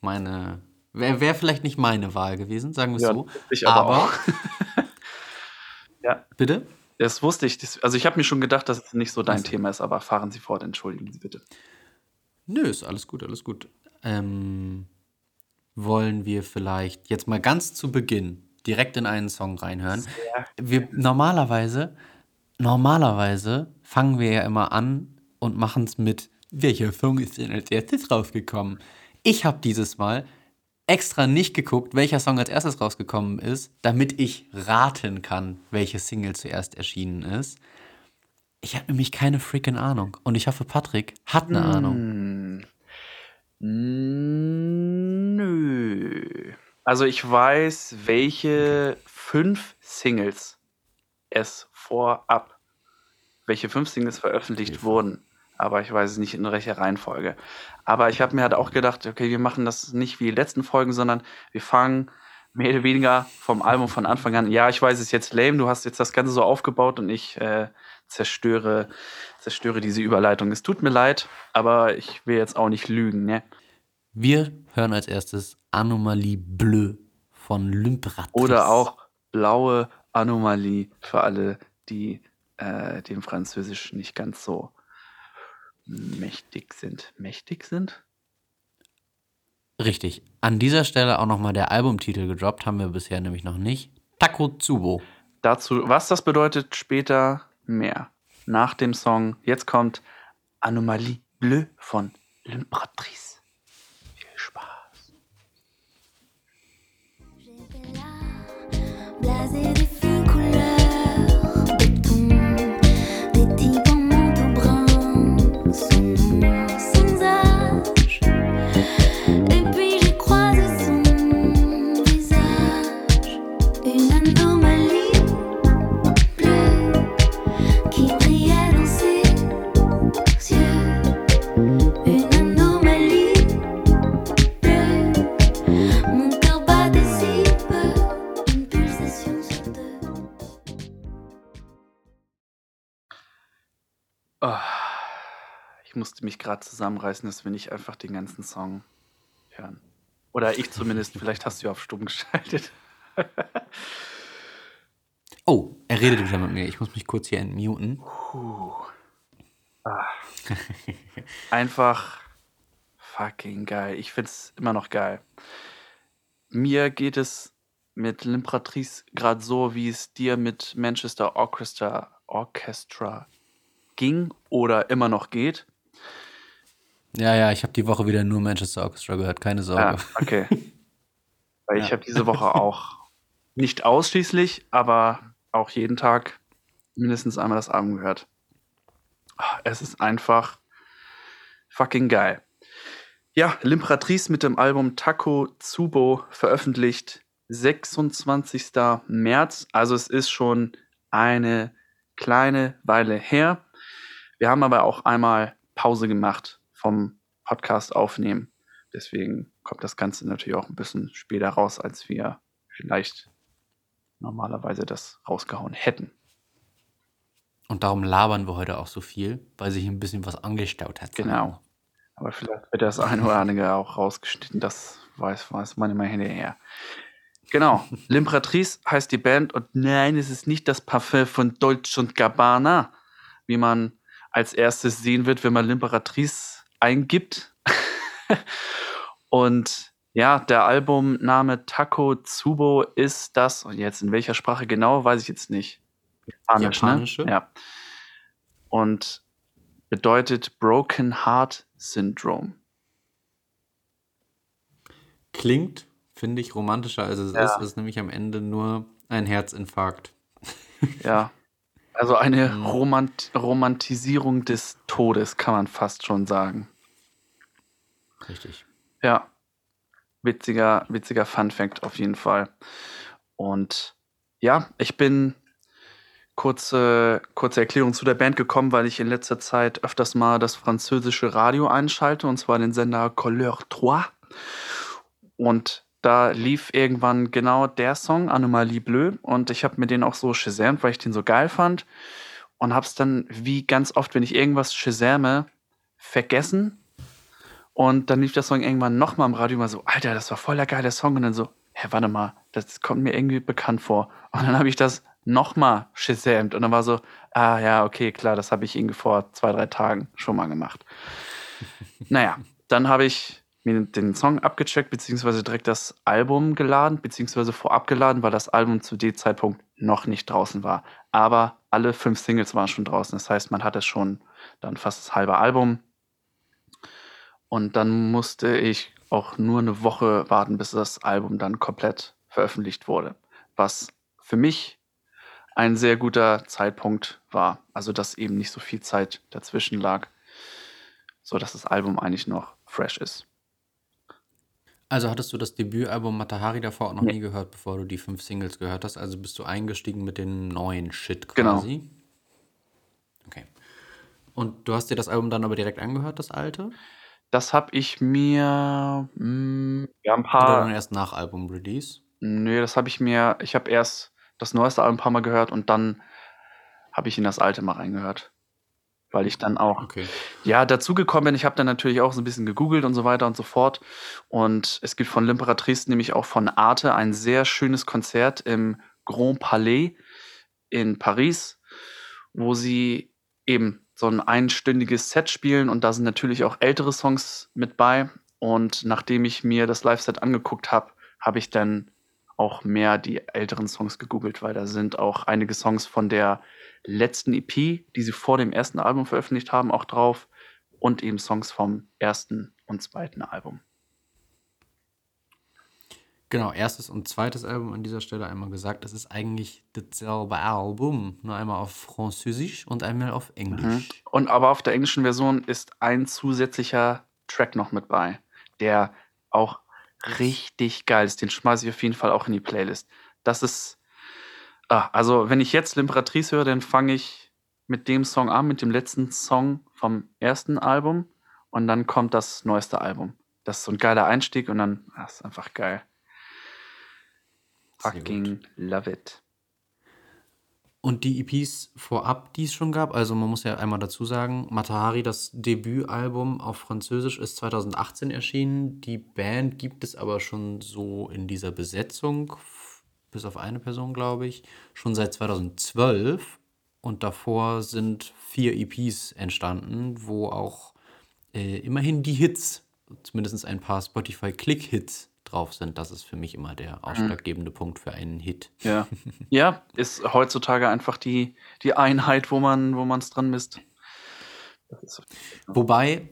meine, wäre wär vielleicht nicht meine Wahl gewesen, sagen wir es Ja, so. ich aber aber auch. ja, bitte? das wusste ich. Das, also ich habe mir schon gedacht, dass es nicht so dein Ach so. Thema ist, aber fahren Sie fort, entschuldigen Sie bitte. Nö, ist alles gut, alles gut. Ähm, wollen wir vielleicht jetzt mal ganz zu Beginn direkt in einen Song reinhören? Wir normalerweise, normalerweise fangen wir ja immer an und machen es mit, welcher Song ist denn als erstes rausgekommen? Ich habe dieses Mal extra nicht geguckt, welcher Song als erstes rausgekommen ist, damit ich raten kann, welche Single zuerst erschienen ist. Ich habe nämlich keine freaking Ahnung. Und ich hoffe, Patrick hat eine Ahnung. Hm. Nö. Also ich weiß, welche fünf Singles es vorab, welche fünf Singles veröffentlicht Okay. wurden. Aber ich weiß es nicht in welcher Reihenfolge. Aber ich habe mir halt auch gedacht, okay, wir machen das nicht wie die letzten Folgen, sondern wir fangen mehr oder weniger vom Album von Anfang an. Ja, ich weiß, es ist jetzt lame, du hast jetzt das Ganze so aufgebaut und ich äh, zerstöre, zerstöre diese Überleitung. Es tut mir leid, aber ich will jetzt auch nicht lügen, ne? Wir hören als erstes Anomalie Bleu von L'imperatrice. Oder auch blaue Anomalie für alle, die äh, dem Französisch nicht ganz so mächtig sind. Mächtig sind? Richtig. An dieser Stelle auch nochmal der Albumtitel gedroppt, haben wir bisher nämlich noch nicht. Takotsubo. Dazu, was das bedeutet, später mehr. Nach dem Song, jetzt kommt Anomalie Bleu von L'Imperatrice. Viel Spaß. Ich musste mich gerade zusammenreißen, dass wir nicht einfach den ganzen Song hören. Oder ich zumindest, vielleicht hast du ja auf stumm geschaltet. Oh, er redet wieder mit mir. Ich muss mich kurz hier entmuten. Puh. Ah. Einfach fucking geil. Ich find's immer noch geil. Mir geht es mit L'Imperatrice gerade so, wie es dir mit Manchester Orchestra, Orchestra ging oder immer noch geht. Ja, ja, ich habe die Woche wieder nur Manchester Orchestra gehört, keine Sorge. okay. Weil ich Ja. habe diese Woche auch nicht ausschließlich, aber auch jeden Tag mindestens einmal das Album gehört. Ah, Es ist einfach fucking geil. Ja, L'Imperatrice mit dem Album Taco Tsubo veröffentlicht 26. März. Also es ist schon eine kleine Weile her. Wir haben aber auch einmal Pause gemacht vom Podcast aufnehmen. Deswegen kommt das Ganze natürlich auch ein bisschen später raus, als wir vielleicht normalerweise das rausgehauen hätten. Und darum labern wir heute auch so viel, weil sich ein bisschen was angestaut hat. Genau. Aber vielleicht wird das eine oder andere auch rausgeschnitten. Das weiß, weiß man immer hinterher. Genau. L'Imperatrice heißt die Band und nein, es ist nicht das Parfum von Dolce und Gabbana, wie man als erstes sehen wird, wenn man L'Imperatrice eingibt. und ja, der Albumname Taco Tsubo ist das, und jetzt in welcher Sprache genau, weiß ich jetzt nicht. Japanisch, Japanische? ne? Ja. Und bedeutet Broken Heart Syndrome. Klingt, finde ich, romantischer als es Ja. ist. Es ist nämlich am Ende nur ein Herzinfarkt. Ja. Also eine Mhm. Romant Romantisierung des Todes, kann man fast schon sagen. Richtig. Ja. Witziger, witziger Fun Fact auf jeden Fall. Und ja, ich bin kurze, kurze Erklärung zu der Band gekommen, weil ich in letzter Zeit öfters mal das französische Radio einschalte, und zwar den Sender Couleur 3. Und da lief irgendwann genau der Song, Anomalie Bleu, und ich habe mir den auch so shazamt, weil ich den so geil fand. Und hab's dann, wie ganz oft, wenn ich irgendwas shazame, vergessen. Und dann lief der Song irgendwann nochmal im Radio mal so, Alter, das war voll der geile Song. Und dann so, hä, warte mal, das kommt mir irgendwie bekannt vor. Und dann habe ich das nochmal shazamt. Und dann war so, ah ja, okay, klar, das habe ich irgendwie vor zwei, drei Tagen schon mal gemacht. naja, dann habe ich mir den Song abgecheckt, beziehungsweise direkt das Album geladen, beziehungsweise vorab geladen, weil das Album zu dem Zeitpunkt noch nicht draußen war. Aber alle fünf Singles waren schon draußen. Das heißt, man hatte schon dann fast das halbe Album. Und dann musste ich auch nur eine Woche warten, bis das Album dann komplett veröffentlicht wurde. Was für mich ein sehr guter Zeitpunkt war. Also, dass eben nicht so viel Zeit dazwischen lag, so dass das Album eigentlich noch fresh ist. Also hattest du das Debütalbum Matahari davor auch noch Nee. nie gehört, bevor du die fünf Singles gehört hast? Also bist du eingestiegen mit dem neuen Shit Genau. quasi? Okay. Und du hast dir das Album dann aber direkt angehört, das alte? Das habe ich mir mh, ja, ein Oder paar. dann erst nach Album-Release? Nö, das habe ich mir. Ich habe erst das neueste Album ein paar Mal gehört und dann habe ich in das alte mal reingehört. Weil ich dann auch Okay. ja, dazugekommen bin. Ich habe dann natürlich auch so ein bisschen gegoogelt und so weiter und so fort. Und es gibt von L'Imperatrice, nämlich auch von Arte, ein sehr schönes Konzert im Grand Palais in Paris, wo sie eben so ein einstündiges Set spielen und da sind natürlich auch ältere Songs mit bei. Und nachdem ich mir das Live-Set angeguckt habe, habe ich dann auch mehr die älteren Songs gegoogelt, weil da sind auch einige Songs von der letzten EP, die sie vor dem ersten Album veröffentlicht haben, auch drauf und eben Songs vom ersten und zweiten Album. Genau, erstes und zweites Album an dieser Stelle einmal gesagt. Es ist eigentlich dasselbe Album, nur einmal auf Französisch und einmal auf Englisch. Und aber auf der englischen Version ist ein zusätzlicher Track noch mit bei, der auch richtig geil ist. Den schmeiße ich auf jeden Fall auch in die Playlist. Das ist, ah, also wenn ich jetzt L'Imperatrice höre, dann fange ich mit dem Song an, mit dem letzten Song vom ersten Album und dann kommt das neueste Album. Das ist so ein geiler Einstieg und dann, ah, ist einfach geil. Sehr Fucking love it. Und die EPs vorab, die es schon gab, also man muss ja einmal dazu sagen, Matahari, das Debütalbum auf Französisch, ist 2018 erschienen. Die Band gibt es aber schon so in dieser Besetzung, bis auf eine Person, glaube ich, schon seit 2012. Und davor sind vier EPs entstanden, wo auch äh, immerhin die Hits, zumindest ein paar Spotify-Click-Hits drauf sind. Das ist für mich immer der ausschlaggebende Punkt für einen Hit. Ja. ja, ist heutzutage einfach die, die Einheit, wo man wo es dran misst. Ist, Wobei,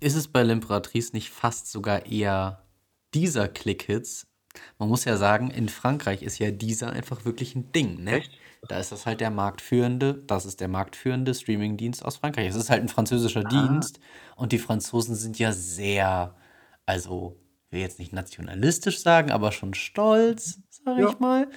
ist es bei L'Imperatrice nicht fast sogar eher dieser Click-Hits? Man muss ja sagen, in Frankreich ist ja dieser einfach wirklich ein Ding, ne? Echt? Da ist das halt der marktführende, das ist der marktführende Streaming-Dienst aus Frankreich. Es ist halt ein französischer Dienst und die Franzosen sind ja sehr, also, ich will jetzt nicht nationalistisch sagen, aber schon stolz, sag Ja. ich mal.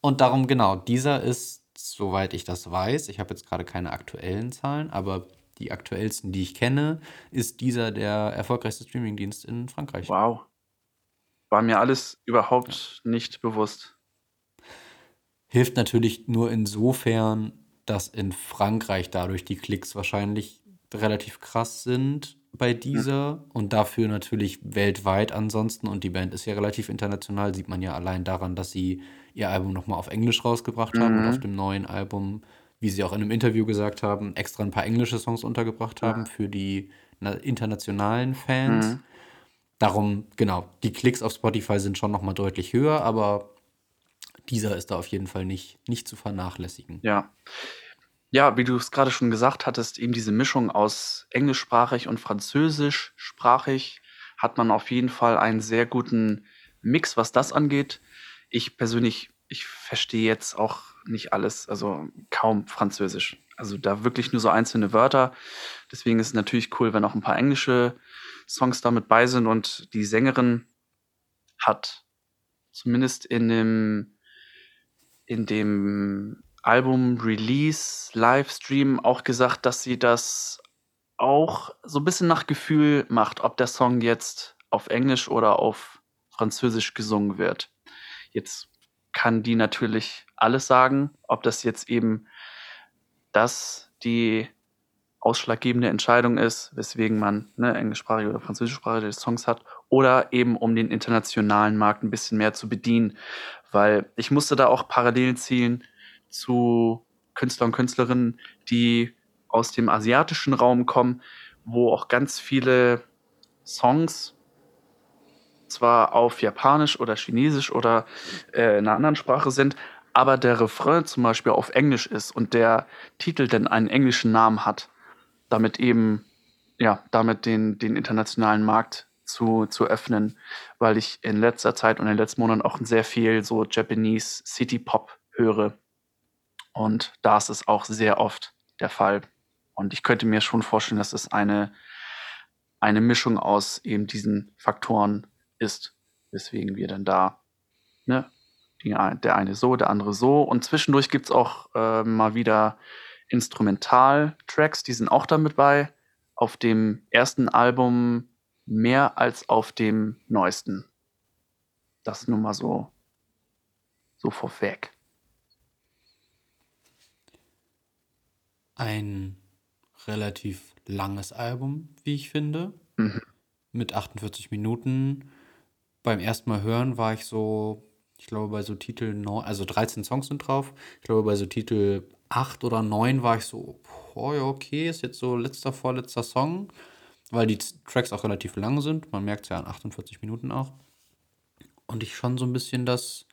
Und darum, genau, dieser ist, soweit ich das weiß, ich habe jetzt gerade keine aktuellen Zahlen, aber die aktuellsten, die ich kenne, ist dieser der erfolgreichste Streamingdienst in Frankreich. wow. War mir alles überhaupt nicht bewusst. Hilft natürlich nur insofern, dass in Frankreich dadurch die Klicks wahrscheinlich relativ krass sind bei dieser und dafür natürlich weltweit ansonsten. Und die Band ist ja relativ international, sieht man ja allein daran, dass sie ihr Album nochmal auf Englisch rausgebracht haben und Mhm. auf dem neuen Album, wie sie auch in einem Interview gesagt haben, extra ein paar englische Songs untergebracht haben für die na- internationalen Fans. Mhm. Darum, genau, die Klicks auf Spotify sind schon nochmal deutlich höher, aber dieser ist da auf jeden Fall nicht, nicht zu vernachlässigen. Ja. Ja, wie du es gerade schon gesagt hattest, eben diese Mischung aus englischsprachig und französischsprachig hat man auf jeden Fall einen sehr guten Mix, was das angeht. Ich persönlich, ich verstehe jetzt auch nicht alles, also kaum Französisch. Also da wirklich nur so einzelne Wörter. Deswegen ist es natürlich cool, wenn auch ein paar englische Songs damit bei sind und die Sängerin hat zumindest in dem in dem Album-Release-Livestream auch gesagt, dass sie das auch so ein bisschen nach Gefühl macht, ob der Song jetzt auf Englisch oder auf Französisch gesungen wird. Jetzt kann die natürlich alles sagen, ob das jetzt eben das die ausschlaggebende Entscheidung ist, weswegen man ne, englischsprachige oder französischsprachige Songs hat, oder eben um den internationalen Markt ein bisschen mehr zu bedienen, weil ich musste da auch Parallelen ziehen zu Künstler und Künstlerinnen, die aus dem asiatischen Raum kommen, wo auch ganz viele Songs zwar auf Japanisch oder Chinesisch oder äh, in einer anderen Sprache sind, aber der Refrain zum Beispiel auf Englisch ist und der Titel dann einen englischen Namen hat, damit eben, ja, damit den, den internationalen Markt zu, zu öffnen, weil ich in letzter Zeit und in den letzten Monaten auch sehr viel so Japanese City Pop höre. Und da ist es auch sehr oft der Fall. Und ich könnte mir schon vorstellen, dass es eine, eine Mischung aus eben diesen Faktoren ist. Weswegen wir dann da, ne, der eine so, der andere so. Und zwischendurch gibt es auch äh, mal wieder Instrumental-Tracks, die sind auch damit bei. Auf dem ersten Album mehr als auf dem neuesten. Das nur mal so, so vorweg. Ein relativ langes Album, wie ich finde. Mhm. Mit 48 Minuten. Beim ersten Mal hören war ich so, ich glaube bei so Titel 9, also 13 Songs sind drauf. Ich glaube bei so Titel 8 oder 9 war ich so, oh ja, okay, ist jetzt so letzter, vorletzter Song. Weil die Tracks auch relativ lang sind. Man merkt es ja an 48 Minuten auch. Und ich schon so ein bisschen das,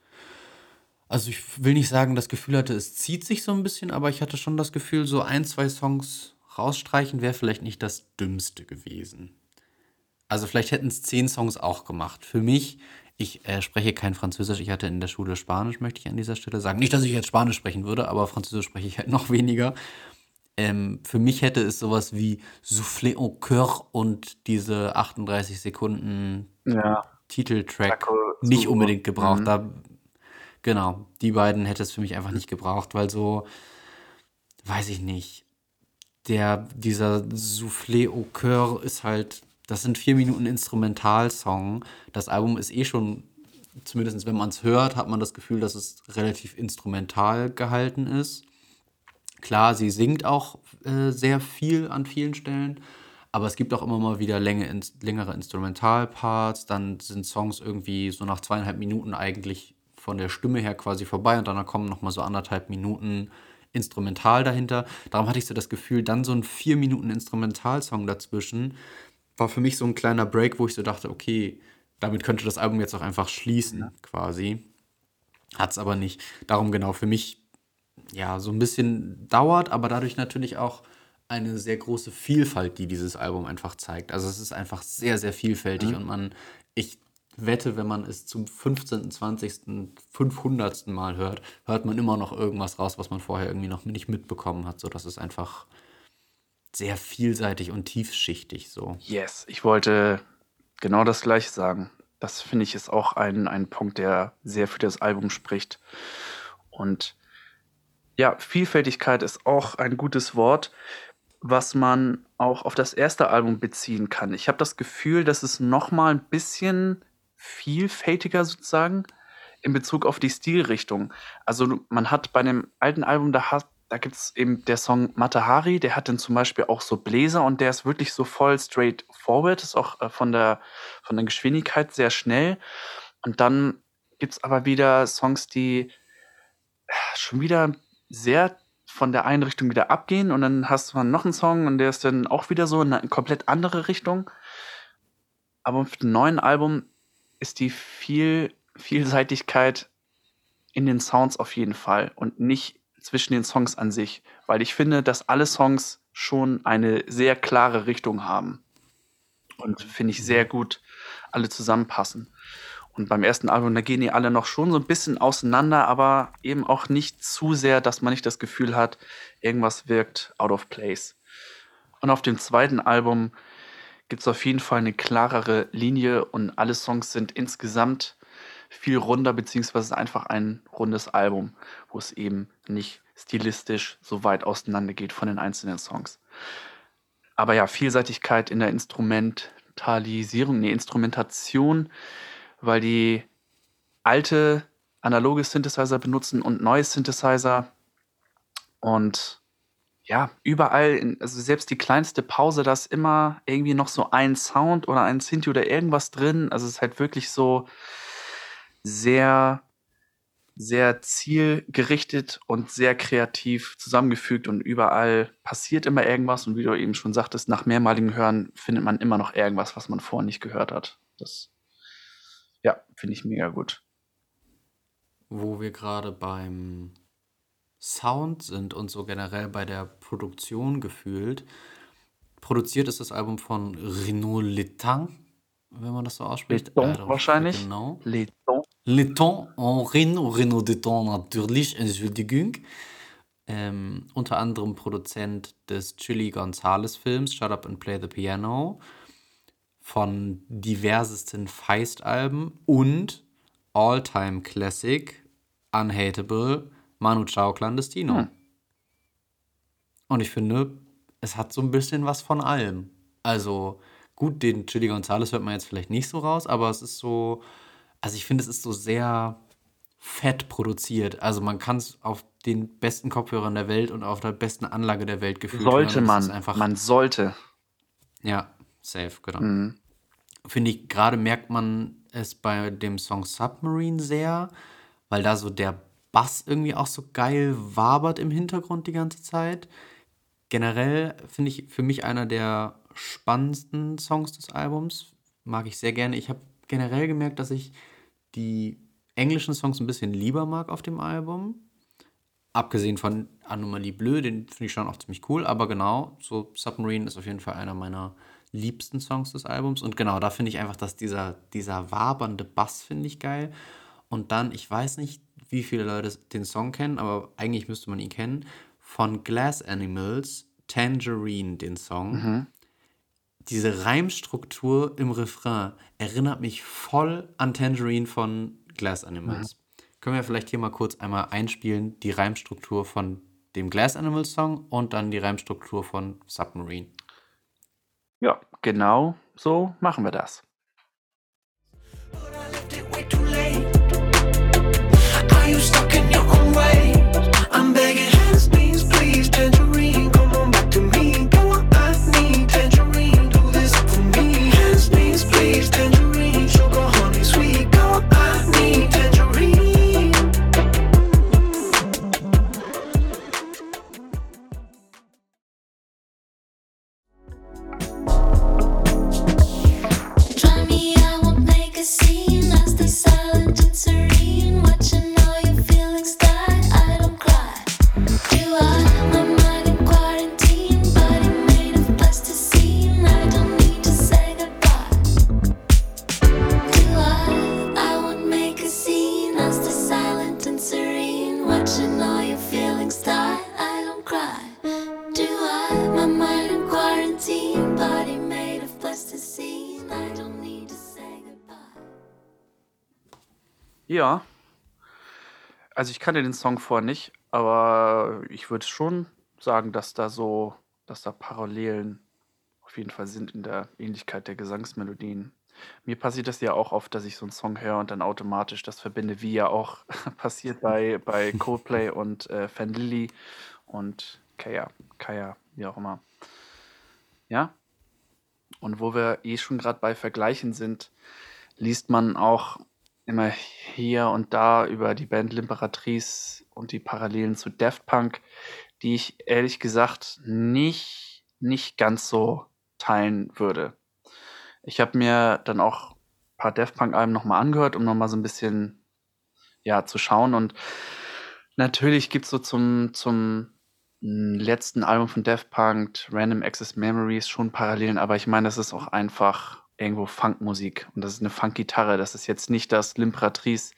also ich will nicht sagen, das Gefühl hatte, es zieht sich so ein bisschen, aber ich hatte schon das Gefühl, so ein, zwei Songs rausstreichen wäre vielleicht nicht das Dümmste gewesen. Also vielleicht hätten es zehn Songs auch gemacht. Für mich, ich äh, spreche kein Französisch, ich hatte in der Schule Spanisch, möchte ich an dieser Stelle sagen. Nicht, dass ich jetzt Spanisch sprechen würde, aber Französisch spreche ich halt noch weniger. Ähm, für mich hätte es sowas wie Soufflé au cœur und diese 38 Sekunden Ja. Titeltrack Taco nicht unbedingt gebraucht. Mhm. Da, genau, die beiden hätte es für mich einfach nicht gebraucht, weil so, weiß ich nicht, der, dieser Soufflé au cœur ist halt, das sind vier Minuten Instrumentalsong. Das Album ist eh schon, zumindest wenn man es hört, hat man das Gefühl, dass es relativ instrumental gehalten ist. Klar, sie singt auch äh, sehr viel an vielen Stellen, aber es gibt auch immer mal wieder Länge, ins, längere Instrumentalparts. Dann sind Songs irgendwie so nach zweieinhalb Minuten eigentlich von der Stimme her quasi vorbei und dann kommen noch mal so anderthalb Minuten Instrumental dahinter. Darum hatte ich so das Gefühl, dann so ein vier Minuten Instrumentalsong dazwischen war für mich so ein kleiner Break, wo ich so dachte, okay, damit könnte das Album jetzt auch einfach schließen, quasi. Hat es aber nicht. Darum genau für mich ja, so ein bisschen dauert, aber dadurch natürlich auch eine sehr große Vielfalt, die dieses Album einfach zeigt. Also es ist einfach sehr, sehr vielfältig und man, ich wette, wenn man es zum 15., 20., 500. Mal hört, hört man immer noch irgendwas raus, was man vorher irgendwie noch nicht mitbekommen hat. So, das ist einfach sehr vielseitig und tiefschichtig so. Yes, ich wollte genau das gleiche sagen. Das finde ich ist auch ein, ein Punkt, der sehr für das Album spricht. Und ja, Vielfältigkeit ist auch ein gutes Wort, was man auch auf das erste Album beziehen kann. Ich habe das Gefühl, dass es noch mal ein bisschen vielfältiger sozusagen in Bezug auf die Stilrichtung. Also man hat bei dem alten Album, da, hat, da gibt es eben der Song Matahari, der hat dann zum Beispiel auch so Bläser und der ist wirklich so voll straight forward, ist auch äh, von, der, von der Geschwindigkeit sehr schnell. Und dann gibt es aber wieder Songs, die äh, schon wieder sehr von der einen Richtung wieder abgehen und dann hast du noch einen Song und der ist dann auch wieder so in eine komplett andere Richtung. Aber auf dem neuen Album ist die viel Vielseitigkeit in den Sounds auf jeden Fall und nicht zwischen den Songs an sich, weil ich finde, dass alle Songs schon eine sehr klare Richtung haben und finde ich sehr gut alle zusammenpassen. Und beim ersten Album, da gehen die alle noch schon so ein bisschen auseinander, aber eben auch nicht zu sehr, dass man nicht das Gefühl hat, irgendwas wirkt out of place. Und auf dem zweiten Album gibt es auf jeden Fall eine klarere Linie und alle Songs sind insgesamt viel runder, beziehungsweise einfach ein rundes Album, wo es eben nicht stilistisch so weit auseinander geht von den einzelnen Songs. Aber ja, Vielseitigkeit in der Instrumentalisierung, nee, Instrumentation, weil die alte analoge Synthesizer benutzen und neue Synthesizer und ja, überall, in, also selbst die kleinste Pause, da ist immer irgendwie noch so ein Sound oder ein Synthi oder irgendwas drin. Also es ist halt wirklich so sehr, sehr zielgerichtet und sehr kreativ zusammengefügt und überall passiert immer irgendwas. Und wie du eben schon sagtest, nach mehrmaligem Hören findet man immer noch irgendwas, was man vorher nicht gehört hat. Das, ja, finde ich mega gut. wo wir gerade beim Sound sind und so generell bei der Produktion gefühlt. Produziert ist das Album von Renaud Letin, wenn man das so ausspricht. Leton wahrscheinlich. Genau. Leton. Leton en Renaud, Renaud Leton natürlich, Entschuldigung. Ähm, unter anderem Produzent des Chili Gonzales Films Shut Up and Play the Piano. von diversesten Feist-Alben und All-Time Classic, Unhateable, Manu Chao Clandestino. Hm. Und ich finde, es hat so ein bisschen was von allem. Also, gut, den Chili Gonzales hört man jetzt vielleicht nicht so raus, aber es ist so, also ich finde, es ist so sehr fett produziert. Also man kann es auf den besten Kopfhörern der Welt und auf der besten Anlage der Welt gefühlt Sollte man. einfach, Man sollte. ja, safe, genau. Mhm. Finde ich, gerade merkt man es bei dem Song Submarine sehr, weil da so der Bass irgendwie auch so geil wabert im Hintergrund die ganze Zeit. Generell finde ich für mich einer der spannendsten Songs des Albums. Mag ich sehr gerne. Ich habe generell gemerkt, dass ich die englischen Songs ein bisschen lieber mag auf dem Album. Abgesehen von Anomalie Bleu, den finde ich schon auch ziemlich cool. Aber genau, so Submarine ist auf jeden Fall einer meiner liebsten Songs des Albums. Und genau, da finde ich einfach, dass dieser, dieser wabernde Bass finde ich geil. Und dann, ich weiß nicht, wie viele Leute den Song kennen, aber eigentlich müsste man ihn kennen. Von Glass Animals, Tangerine, den Song. Diese Reimstruktur im Refrain erinnert mich voll an Tangerine von Glass Animals. Können wir vielleicht hier mal kurz einmal einspielen, die Reimstruktur von dem Glass Animals Song und dann die Reimstruktur von Submarine. Ja, genau so machen wir das. But I left it way too late. Are you answer Ja. Also ich kannte den Song vorher nicht, aber ich würde schon sagen, dass da so, dass da Parallelen auf jeden Fall sind in der Ähnlichkeit der Gesangsmelodien. Mir passiert das ja auch oft, dass ich so einen Song höre und dann automatisch das verbinde, wie ja auch passiert bei, bei Coldplay und äh, Fan Lily und Kaya, Kaya, wie auch immer. Ja. Und wo wir eh schon gerade bei Vergleichen sind, liest man auch immer hier und da über die Band L'Imperatrice und die Parallelen zu Daft Punk, die ich ehrlich gesagt nicht, nicht ganz so teilen würde. Ich habe mir dann auch ein paar Daft Punk-Alben nochmal angehört, um nochmal so ein bisschen ja, zu schauen. Und natürlich gibt es so zum, zum letzten Album von Daft Punk, Random Access Memories, schon Parallelen, aber ich meine, das ist auch einfach irgendwo Funkmusik und das ist eine Funkgitarre. Das ist jetzt nicht, dass L'Imperatrice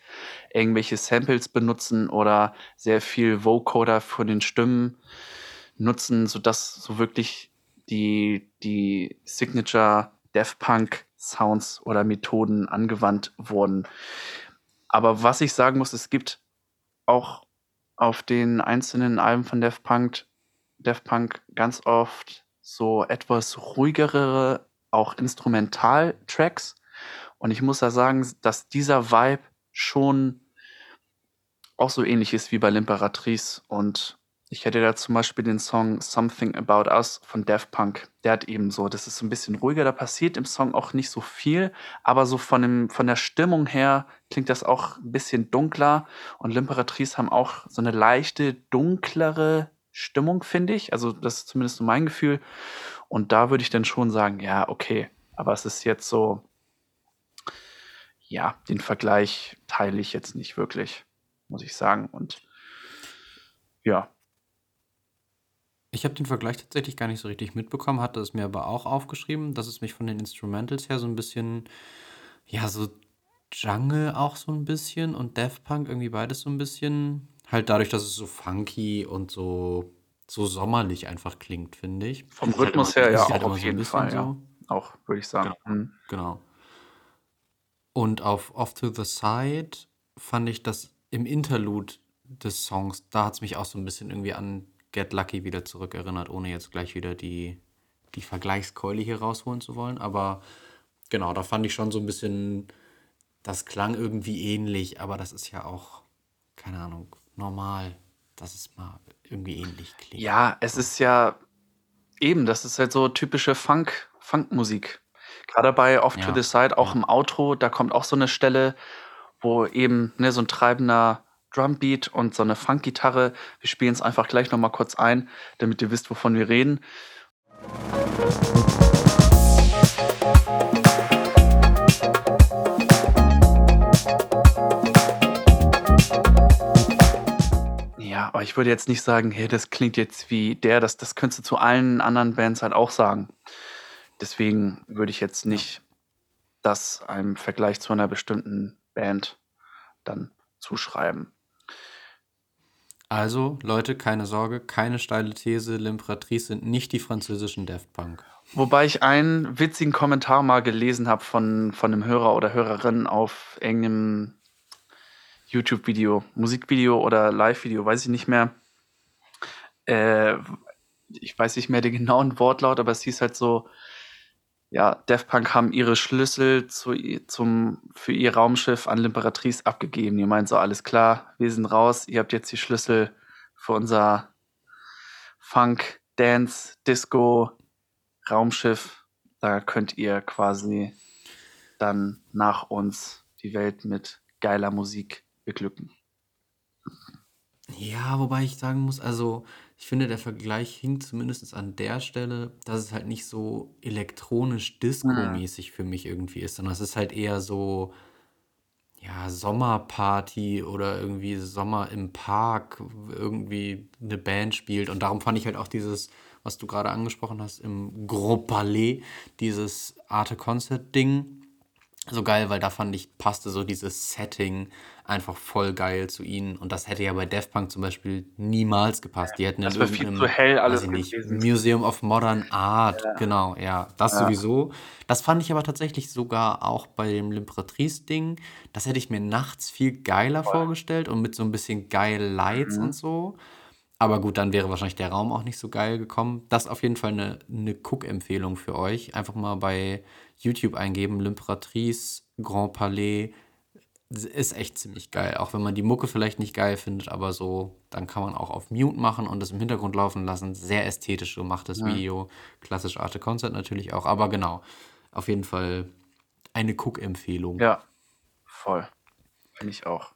irgendwelche Samples benutzen oder sehr viel Vocoder für den Stimmen nutzen, sodass so wirklich die, die Signature Daft Punk Sounds oder Methoden angewandt wurden. Aber was ich sagen muss, es gibt auch auf den einzelnen Alben von Daft Punk, Daft Punk ganz oft so etwas ruhigere, auch Instrumental-Tracks. Und ich muss da sagen, dass dieser Vibe schon auch so ähnlich ist wie bei L'Imperatrice. Und ich hätte da zum Beispiel den Song Something About Us von Daft Punk. Der hat eben so, das ist so ein bisschen ruhiger, da passiert im Song auch nicht so viel, aber so von, dem, von der Stimmung her klingt das auch ein bisschen dunkler. Und L'Imperatrice haben auch so eine leichte, dunklere Stimmung, finde ich. Also das ist zumindest so mein Gefühl. Und da würde ich dann schon sagen, ja, okay, aber es ist jetzt so, ja, den Vergleich teile ich jetzt nicht wirklich, muss ich sagen. Und ja, Ich habe den Vergleich tatsächlich gar nicht so richtig mitbekommen, hatte es mir aber auch aufgeschrieben, dass es mich von den Instrumentals her so ein bisschen, ja, so Jungle auch so ein bisschen und Daft Punk irgendwie beides so ein bisschen. Halt dadurch, dass es so funky und so, so sommerlich einfach klingt, finde ich. vom Ist halt Rhythmus immer- her ja halt auch auf so jeden Fall, ja. so. auch, würde ich sagen. Mhm. Genau. Und auf Off to the Side fand ich das im Interlude des Songs, da hat es mich auch so ein bisschen irgendwie an Get Lucky wieder zurückerinnert, ohne jetzt gleich wieder die, die Vergleichskeule hier rausholen zu wollen. Aber genau, da fand ich schon so ein bisschen, das klang irgendwie ähnlich, aber das ist ja auch, keine Ahnung, normal, dass es mal irgendwie ähnlich klingt. Ja, es ist ja eben, das ist halt so typische Funk, Funkmusik. Gerade bei Off to Ja, the Side, auch ja. im Outro, da kommt auch so eine Stelle, wo eben ne, so ein treibender Drumbeat und so eine Funkgitarre. Wir spielen es einfach gleich nochmal kurz ein, damit ihr wisst, wovon wir reden. Ja, aber ich würde jetzt nicht sagen, hey, das klingt jetzt wie der, das, das könntest du zu allen anderen Bands halt auch sagen. Deswegen würde ich jetzt nicht das einem Vergleich zu einer bestimmten Band dann zuschreiben. Also, Leute, keine Sorge, keine steile These, L'Imperatrice sind nicht die französischen Daft Punk. Wobei ich einen witzigen Kommentar mal gelesen habe von, von einem Hörer oder Hörerin auf irgendeinem YouTube-Video, Musikvideo oder Live-Video, weiß ich nicht mehr. Äh, ich weiß nicht mehr den genauen Wortlaut, aber es hieß halt so, ja, Daft Punk haben ihre Schlüssel zu, zum, für ihr Raumschiff an L'Imperatrice abgegeben. Ihr meint so, alles klar, wir sind raus, ihr habt jetzt die Schlüssel für unser Funk, Dance, Disco, Raumschiff. Da könnt ihr quasi dann nach uns die Welt mit geiler Musik beglücken. Ja, wobei ich sagen muss, also ich finde, der Vergleich hinkt zumindest an der Stelle, dass es halt nicht so elektronisch Disco-mäßig für mich irgendwie ist, sondern es ist halt eher so, ja, Sommerparty oder irgendwie Sommer im Park, irgendwie eine Band spielt. Und darum fand ich halt auch dieses, was du gerade angesprochen hast, im Gros Palais, dieses Arte-Concert-Ding so geil, weil da fand ich, passte so dieses Setting einfach voll geil zu ihnen. Und das hätte ja bei Daft Punk zum Beispiel niemals gepasst. Die hätten Das in viel zu hell alles nicht. Museum of Modern Art, genau, ja, das sowieso. Das fand ich aber tatsächlich sogar auch bei dem L'Imperatrice-Ding. Das hätte ich mir nachts viel geiler vorgestellt und mit so ein bisschen geil Lights Mhm. und so. Aber gut, dann wäre wahrscheinlich der Raum auch nicht so geil gekommen. Das ist auf jeden Fall eine, eine Cook-Empfehlung für euch. Einfach mal bei YouTube eingeben, L'Imperatrice, Grand Palais. Ist echt ziemlich geil. Auch wenn man die Mucke vielleicht nicht geil findet, aber so, dann kann man auch auf Mute machen und das im Hintergrund laufen lassen. Sehr ästhetisch gemachtes Video. Klassisch Arte Concert natürlich auch. Aber genau, auf jeden Fall eine Cook-Empfehlung. Ja, voll. Finde ich auch.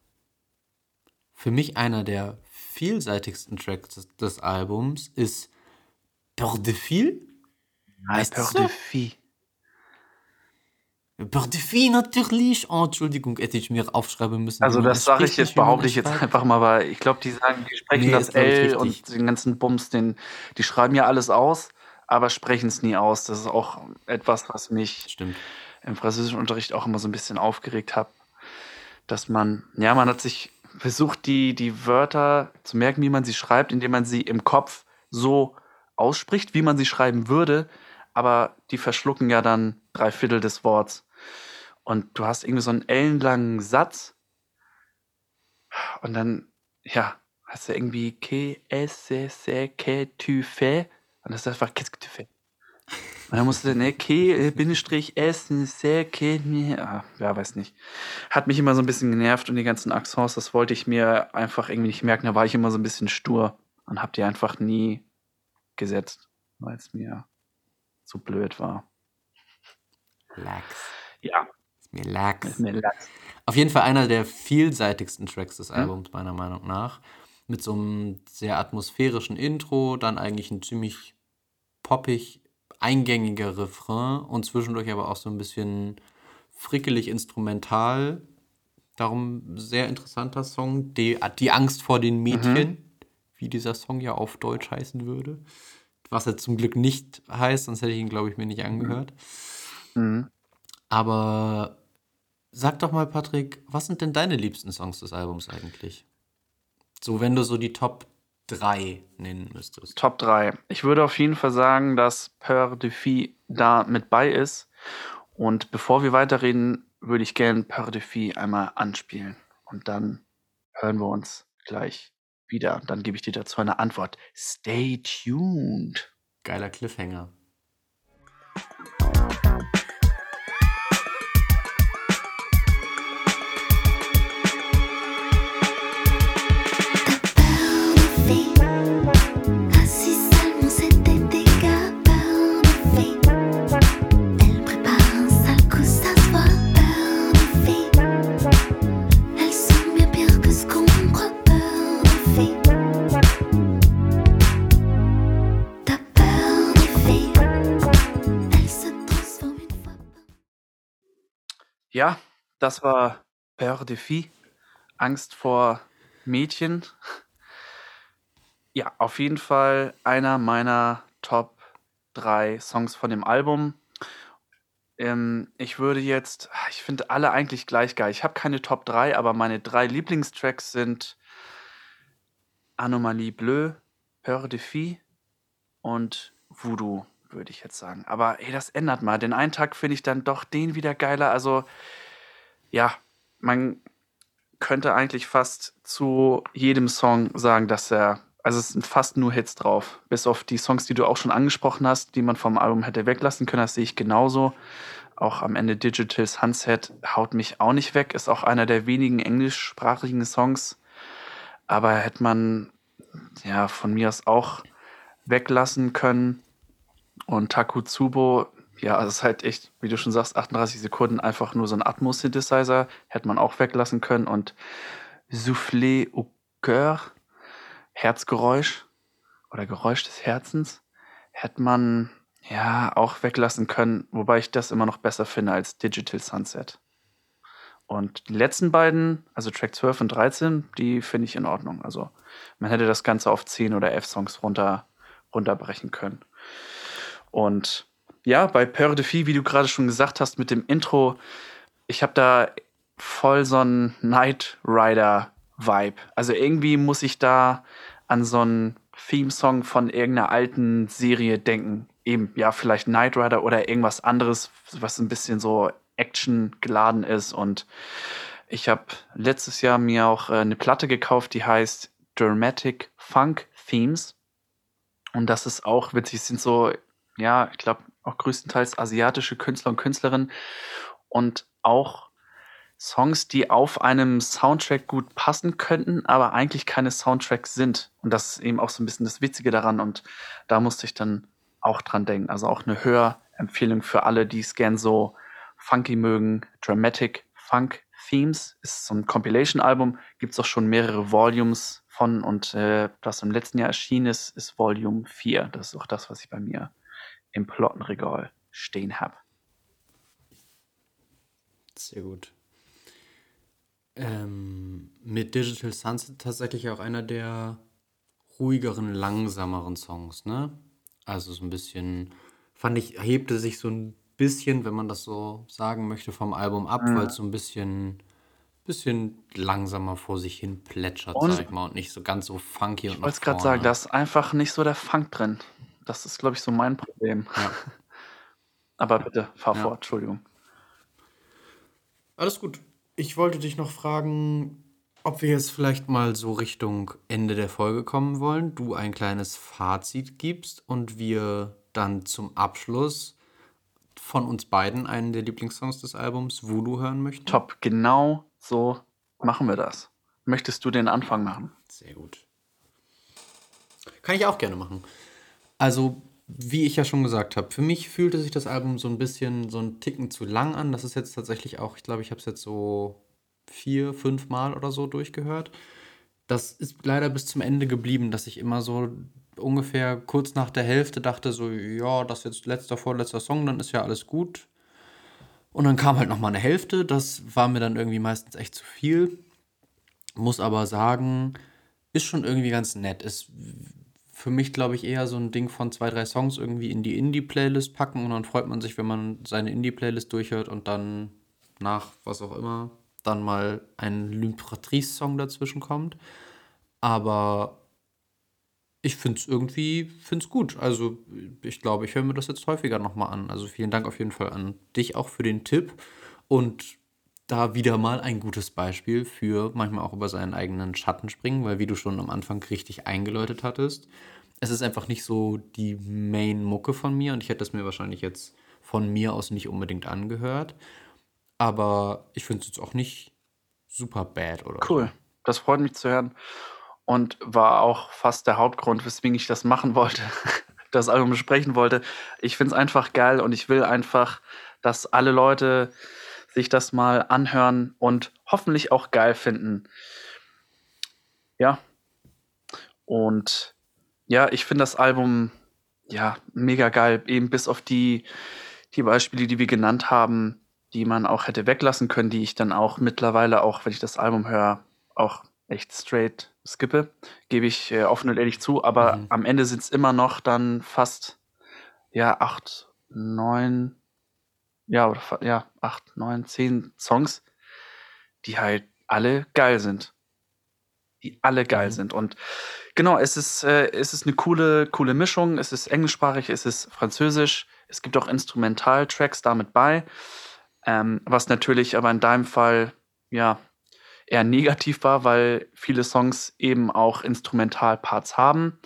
Für mich einer der vielseitigsten Tracks des, des Albums ist Peur de Fil. Heißt Peur es de so? Fil natürlich. Oh, Entschuldigung, hätte ich mir aufschreiben müssen. Also das sage ich jetzt, behaupte ich jetzt einfach mal, weil ich glaube, die sagen, die sprechen Nee, das L und den ganzen Bums, den, die schreiben ja alles aus, aber sprechen es nie aus. Das ist auch etwas, was mich Stimmt. im französischen Unterricht auch immer so ein bisschen aufgeregt hat, dass man, ja, man hat sich versucht, die, die Wörter zu merken, wie man sie schreibt, indem man sie im Kopf so ausspricht, wie man sie schreiben würde, aber die verschlucken ja dann drei Viertel des Worts. Und du hast irgendwie so einen ellenlangen Satz und dann, ja, hast du irgendwie que est-ce c'est que tu fais? Und das ist einfach qu'est-ce que tu fais? Und dann musst du, ne, que, äh, Bindestrich, s, c'est que, mi- ah, ja, weiß nicht. Hat mich immer so ein bisschen genervt und die ganzen Accents, das wollte ich mir einfach irgendwie nicht merken. Da war ich immer so ein bisschen stur und hab die einfach nie gesetzt, weil es mir zu blöd war. Lax. Ja, Ist mir lax. ist mir lax. Auf jeden Fall einer der vielseitigsten Tracks Hm? des Albums, meiner Meinung nach. Mit so einem sehr atmosphärischen Intro, dann eigentlich ein ziemlich poppig eingängiger Refrain und zwischendurch aber auch so ein bisschen frickelig instrumental. Darum sehr interessanter Song. Die, die Angst vor den Mädchen, wie dieser Song ja auf Deutsch heißen würde. Was er zum Glück nicht heißt, sonst hätte ich ihn, glaube ich, mir nicht angehört. Mhm. Aber sag doch mal, Patrick, was sind denn deine liebsten Songs des Albums eigentlich? So, wenn du so die Top 3 nennen müsstest. Top 3. Ich würde auf jeden Fall sagen, dass Peur de Fille da mit bei ist. Und bevor wir weiterreden, würde ich gerne Peur de Fille einmal anspielen. Und dann hören wir uns gleich wieder. Und dann gebe ich dir dazu eine Antwort. Stay tuned. Geiler Cliffhanger. Das war Peur de Fille. Angst vor Mädchen. Ja, auf jeden Fall einer meiner Top 3 Songs von dem Album. Ähm, ich würde jetzt, ich finde alle eigentlich gleich geil. Ich habe keine Top 3, aber meine drei Lieblingstracks sind Anomalie Bleu, Peur de Fille und Voodoo, würde ich jetzt sagen. Aber ey, das ändert mal. Den einen Tag finde ich dann doch den wieder geiler. Also, ja, man könnte eigentlich fast zu jedem Song sagen, dass er, also es sind fast nur Hits drauf. Bis auf die Songs, die du auch schon angesprochen hast, die man vom Album hätte weglassen können, das sehe ich genauso. Auch am Ende Digital Sunset haut mich auch nicht weg, ist auch einer der wenigen englischsprachigen Songs. Aber hätte man ja von mir aus auch weglassen können. Und Takutsubo, ja, also es ist halt echt, wie du schon sagst, 38 Sekunden einfach nur so ein Atmos-Synthesizer, hätte man auch weglassen können. Und Soufflé au cœur, Herzgeräusch oder Geräusch des Herzens, hätte man ja auch weglassen können, wobei ich das immer noch besser finde als Digital Sunset. Und die letzten beiden, also Track 12 und 13, die finde ich in Ordnung. Also man hätte das Ganze auf 10 oder 11 Songs runter, runterbrechen können. Und ja, bei Peur de Fille, wie du gerade schon gesagt hast, mit dem Intro, ich habe da voll so einen Knight Rider-Vibe. Also irgendwie muss ich da an so einen Theme-Song von irgendeiner alten Serie denken. Eben, ja, vielleicht Knight Rider oder irgendwas anderes, was ein bisschen so Action geladen ist. Und ich habe letztes Jahr mir auch äh, eine Platte gekauft, die heißt Dramatic Funk Themes. Und das ist auch witzig. Sind so, ja, ich glaube, auch größtenteils asiatische Künstler und Künstlerinnen und auch Songs, die auf einem Soundtrack gut passen könnten, aber eigentlich keine Soundtracks sind. Und das ist eben auch so ein bisschen das Witzige daran. Und da musste ich dann auch dran denken. Also auch eine Hörempfehlung für alle, die es gern so funky mögen. Dramatic Funk Themes ist so ein Compilation-Album. Gibt es auch schon mehrere Volumes von. Und äh, das im letzten Jahr erschienen ist, ist Volume 4. Das ist auch das, was ich bei mir im Plottenregal stehen habe. Sehr gut. Ähm, mit Digital Sunset tatsächlich auch einer der ruhigeren, langsameren Songs, ne? Also so ein bisschen, fand ich, hebte sich so ein bisschen, wenn man das so sagen möchte, vom Album ab, weil es so ein bisschen, bisschen langsamer vor sich hin plätschert, Und- sag ich mal, und nicht so ganz so funky und Ich wollte gerade sagen, da ist einfach nicht so der Funk drin. Das ist, glaube ich, so mein Problem. Ja. Aber bitte, fahr Ja. fort, Entschuldigung. Alles gut. Ich wollte dich noch fragen, ob wir jetzt vielleicht mal so Richtung Ende der Folge kommen wollen, du ein kleines Fazit gibst und wir dann zum Abschluss von uns beiden einen der Lieblingssongs des Albums Voodoo hören möchten. Top, genau so machen wir das. Möchtest du den Anfang machen? Sehr gut. Kann ich auch gerne machen. Also, wie ich ja schon gesagt habe, für mich fühlte sich das Album so ein bisschen so ein Ticken zu lang an. Das ist jetzt tatsächlich auch, ich glaube, ich habe es jetzt so vier, fünf Mal oder so durchgehört. Das ist leider bis zum Ende geblieben, dass ich immer so ungefähr kurz nach der Hälfte dachte, so, ja, das ist jetzt letzter, vorletzter Song, dann ist ja alles gut. Und dann kam halt noch mal eine Hälfte. Das war mir dann irgendwie meistens echt zu viel. Muss aber sagen, ist schon irgendwie ganz nett. Ist für mich, glaube ich, eher so ein Ding von zwei, drei Songs irgendwie in die Indie-Playlist packen und dann freut man sich, wenn man seine Indie-Playlist durchhört und dann nach was auch immer dann mal ein L'Imperatrice-Song dazwischen kommt. Aber ich finde es irgendwie find's gut. Also ich glaube, ich höre mir das jetzt häufiger nochmal an. Also vielen Dank auf jeden Fall an dich auch für den Tipp. Und da wieder mal ein gutes Beispiel für manchmal auch über seinen eigenen Schatten springen, weil wie du schon am Anfang richtig eingeläutet hattest, es ist einfach nicht so die Main-Mucke von mir und ich hätte es mir wahrscheinlich jetzt von mir aus nicht unbedingt angehört. Aber ich finde es jetzt auch nicht super bad oder Cool. Das freut mich zu hören und war auch fast der Hauptgrund, weswegen ich das machen wollte, das Album besprechen wollte. Ich finde es einfach geil und ich will einfach, dass alle Leute sich das mal anhören und hoffentlich auch geil finden. Ja. Und ja, ich finde das Album ja mega geil, eben bis auf die, die Beispiele, die wir genannt haben, die man auch hätte weglassen können, die ich dann auch mittlerweile, auch wenn ich das Album höre, auch echt straight skippe, gebe ich äh, offen und ehrlich zu. Aber Mhm. am Ende sind es immer noch dann fast ja acht, neun, ja, oder ja, acht, neun, zehn Songs, die halt alle geil sind. Die alle geil Mhm. sind. Und genau, es ist, äh, es ist eine coole, coole Mischung. Es ist englischsprachig, es ist französisch. Es gibt auch Instrumentaltracks damit bei. Ähm, was natürlich aber in deinem Fall ja eher negativ war, weil viele Songs eben auch Instrumentalparts haben.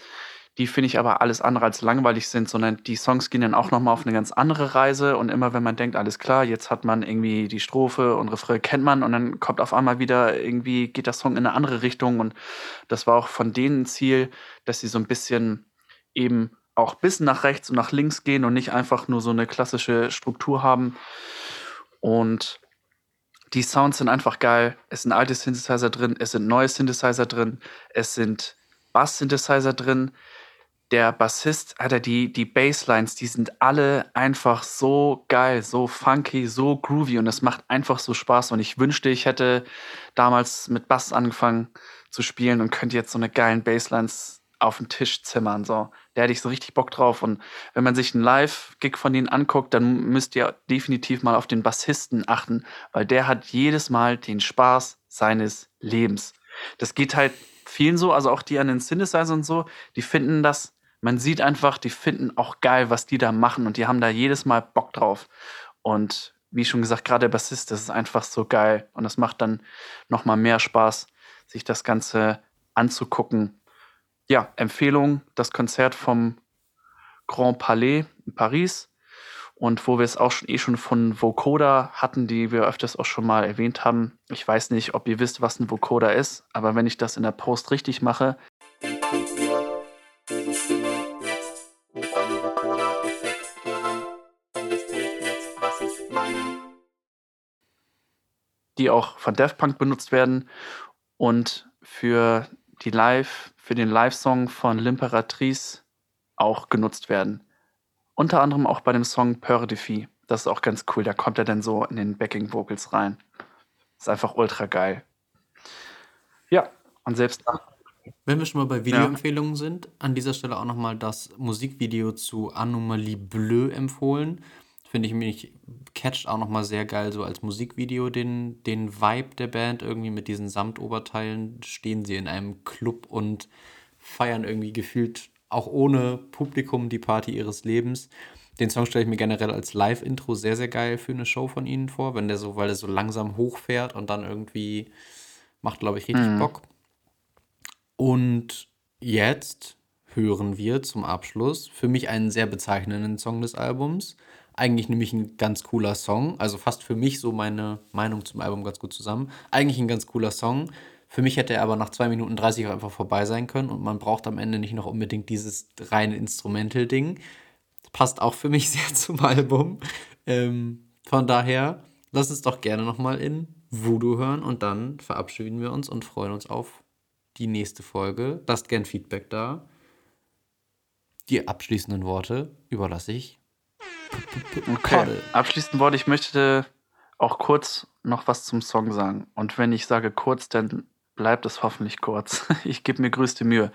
Die finde ich aber alles andere als langweilig sind, sondern die Songs gehen dann auch nochmal auf eine ganz andere Reise. Und immer wenn man denkt, alles klar, jetzt hat man irgendwie die Strophe und Refrain kennt man und dann kommt auf einmal wieder irgendwie, geht der Song in eine andere Richtung. Und das war auch von denen Ziel, dass sie so ein bisschen eben auch bis nach rechts und nach links gehen und nicht einfach nur so eine klassische Struktur haben. Und die Sounds sind einfach geil. Es sind alte Synthesizer drin, es sind neue Synthesizer drin, es sind Bass-Synthesizer drin. Der Bassist, Alter, die, die Basslines, die sind alle einfach so geil, so funky, so groovy und es macht einfach so Spaß. Und ich wünschte, ich hätte damals mit Bass angefangen zu spielen und könnte jetzt so eine geilen Basslines auf den Tisch zimmern. So. Da hätte ich so richtig Bock drauf. Und wenn man sich einen Live-Gig von denen anguckt, dann müsst ihr definitiv mal auf den Bassisten achten, weil der hat jedes Mal den Spaß seines Lebens. Das geht halt vielen so, also auch die an den Synthesizer und so, die finden das, man sieht einfach, die finden auch geil, was die da machen und die haben da jedes Mal Bock drauf. Und wie schon gesagt, gerade der Bassist, das ist einfach so geil und das macht dann nochmal mehr Spaß, sich das Ganze anzugucken. Ja, Empfehlung, das Konzert vom Grand Palais in Paris. Und wo wir es auch schon eh schon von Vocoder hatten, die wir öfters auch schon mal erwähnt haben. Ich weiß nicht, ob ihr wisst, was ein Vocoder ist, aber wenn ich das in der Post richtig mache, die auch von Daft Punk benutzt werden und für die Live, für den Live-Song von L'Imperatrice auch genutzt werden. Unter anderem auch bei dem Song Peur de Fille. Das ist auch ganz cool. Da kommt er dann so in den Backing Vocals rein. Ist einfach ultra geil. Ja, und selbst Wenn wir schon mal bei Videoempfehlungen sind, an dieser Stelle auch nochmal das Musikvideo zu Anomalie Bleu empfohlen. Finde ich mich, catcht auch nochmal sehr geil, so als Musikvideo den, den Vibe der Band. Irgendwie mit diesen Samtoberteilen stehen sie in einem Club und feiern irgendwie gefühlt auch ohne Publikum die Party ihres Lebens. Den Song stelle ich mir generell als Live-Intro sehr, sehr geil für eine Show von ihnen vor, wenn der so, weil der so langsam hochfährt und dann irgendwie macht, glaube ich, richtig Bock. Und jetzt hören wir zum Abschluss für mich einen sehr bezeichnenden Song des Albums. Eigentlich nämlich ein ganz cooler Song, also fast für mich so meine Meinung zum Album ganz gut zusammen. Eigentlich ein ganz cooler Song. Für mich hätte er aber nach 2 Minuten 30 auch einfach vorbei sein können und man braucht am Ende nicht noch unbedingt dieses reine Instrumental-Ding. Passt auch für mich sehr zum Album. Ähm, von daher, lass uns doch gerne nochmal in Voodoo hören und dann verabschieden wir uns und freuen uns auf die nächste Folge. Lasst gern Feedback da. Die abschließenden Worte überlasse ich. Okay. Abschließend Wort, ich möchte auch kurz noch was zum Song sagen. Und wenn ich sage kurz, dann bleibt es hoffentlich kurz. Ich gebe mir größte Mühe.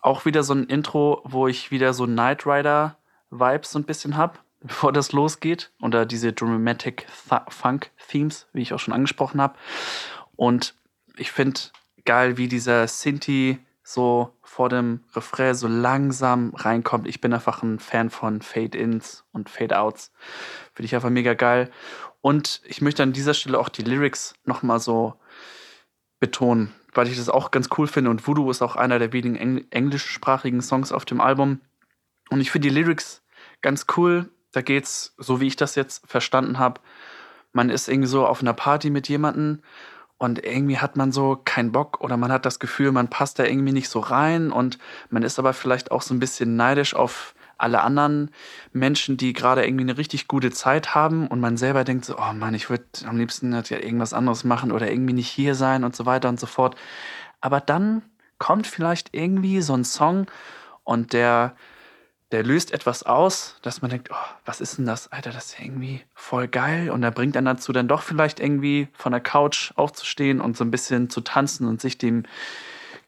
Auch wieder so ein Intro, wo ich wieder so Knight Rider Vibes so ein bisschen habe, bevor das losgeht. Oder diese Dramatic Funk Themes, wie ich auch schon angesprochen habe. Und ich finde geil, wie dieser Sinti so vor dem Refrain so langsam reinkommt. Ich bin einfach ein Fan von Fade-Ins und Fade-Outs. Finde ich einfach mega geil. Und ich möchte an dieser Stelle auch die Lyrics nochmal so betonen, weil ich das auch ganz cool finde. Und Voodoo ist auch einer der wenigen Engl englischsprachigen Songs auf dem Album. Und ich finde die Lyrics ganz cool. Da geht's, so wie ich das jetzt verstanden habe, man ist irgendwie so auf einer Party mit jemandem und irgendwie hat man so keinen Bock oder man hat das Gefühl, man passt da irgendwie nicht so rein und man ist aber vielleicht auch so ein bisschen neidisch auf alle anderen Menschen, die gerade irgendwie eine richtig gute Zeit haben und man selber denkt so, oh Mann, ich würde am liebsten halt ja irgendwas anderes machen oder irgendwie nicht hier sein und so weiter und so fort. Aber dann kommt vielleicht irgendwie so ein Song und der der löst etwas aus, dass man denkt, oh, was ist denn das? Alter, das ist irgendwie voll geil. Und er bringt dann dazu, dann doch vielleicht irgendwie von der Couch aufzustehen und so ein bisschen zu tanzen und sich dem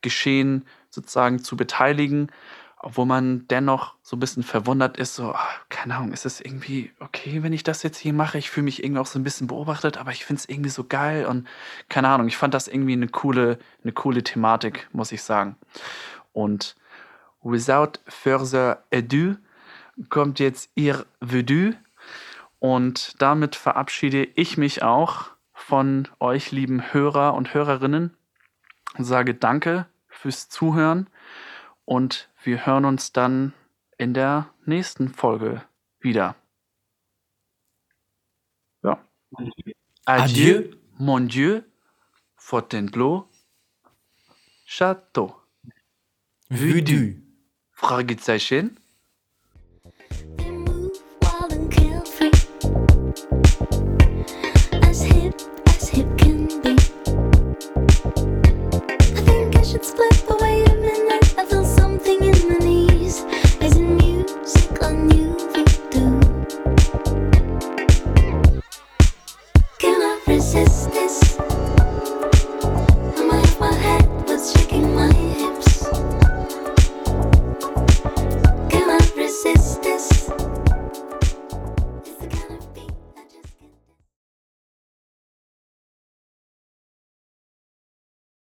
Geschehen sozusagen zu beteiligen, obwohl man dennoch so ein bisschen verwundert ist, so, ah, keine Ahnung, ist es irgendwie okay, wenn ich das jetzt hier mache? Ich fühle mich irgendwie auch so ein bisschen beobachtet, aber ich finde es irgendwie so geil und keine Ahnung, ich fand das irgendwie eine coole, eine coole Thematik, muss ich sagen. Und Without further ado kommt jetzt ihr Voodoo und damit verabschiede ich mich auch von euch lieben Hörer und Hörerinnen und sage danke fürs Zuhören und wir hören uns dann in der nächsten Folge wieder. Ja. Adieu, Adieu. mon Dieu, Fontainebleau, Château. Voodoo. Fragezeichen.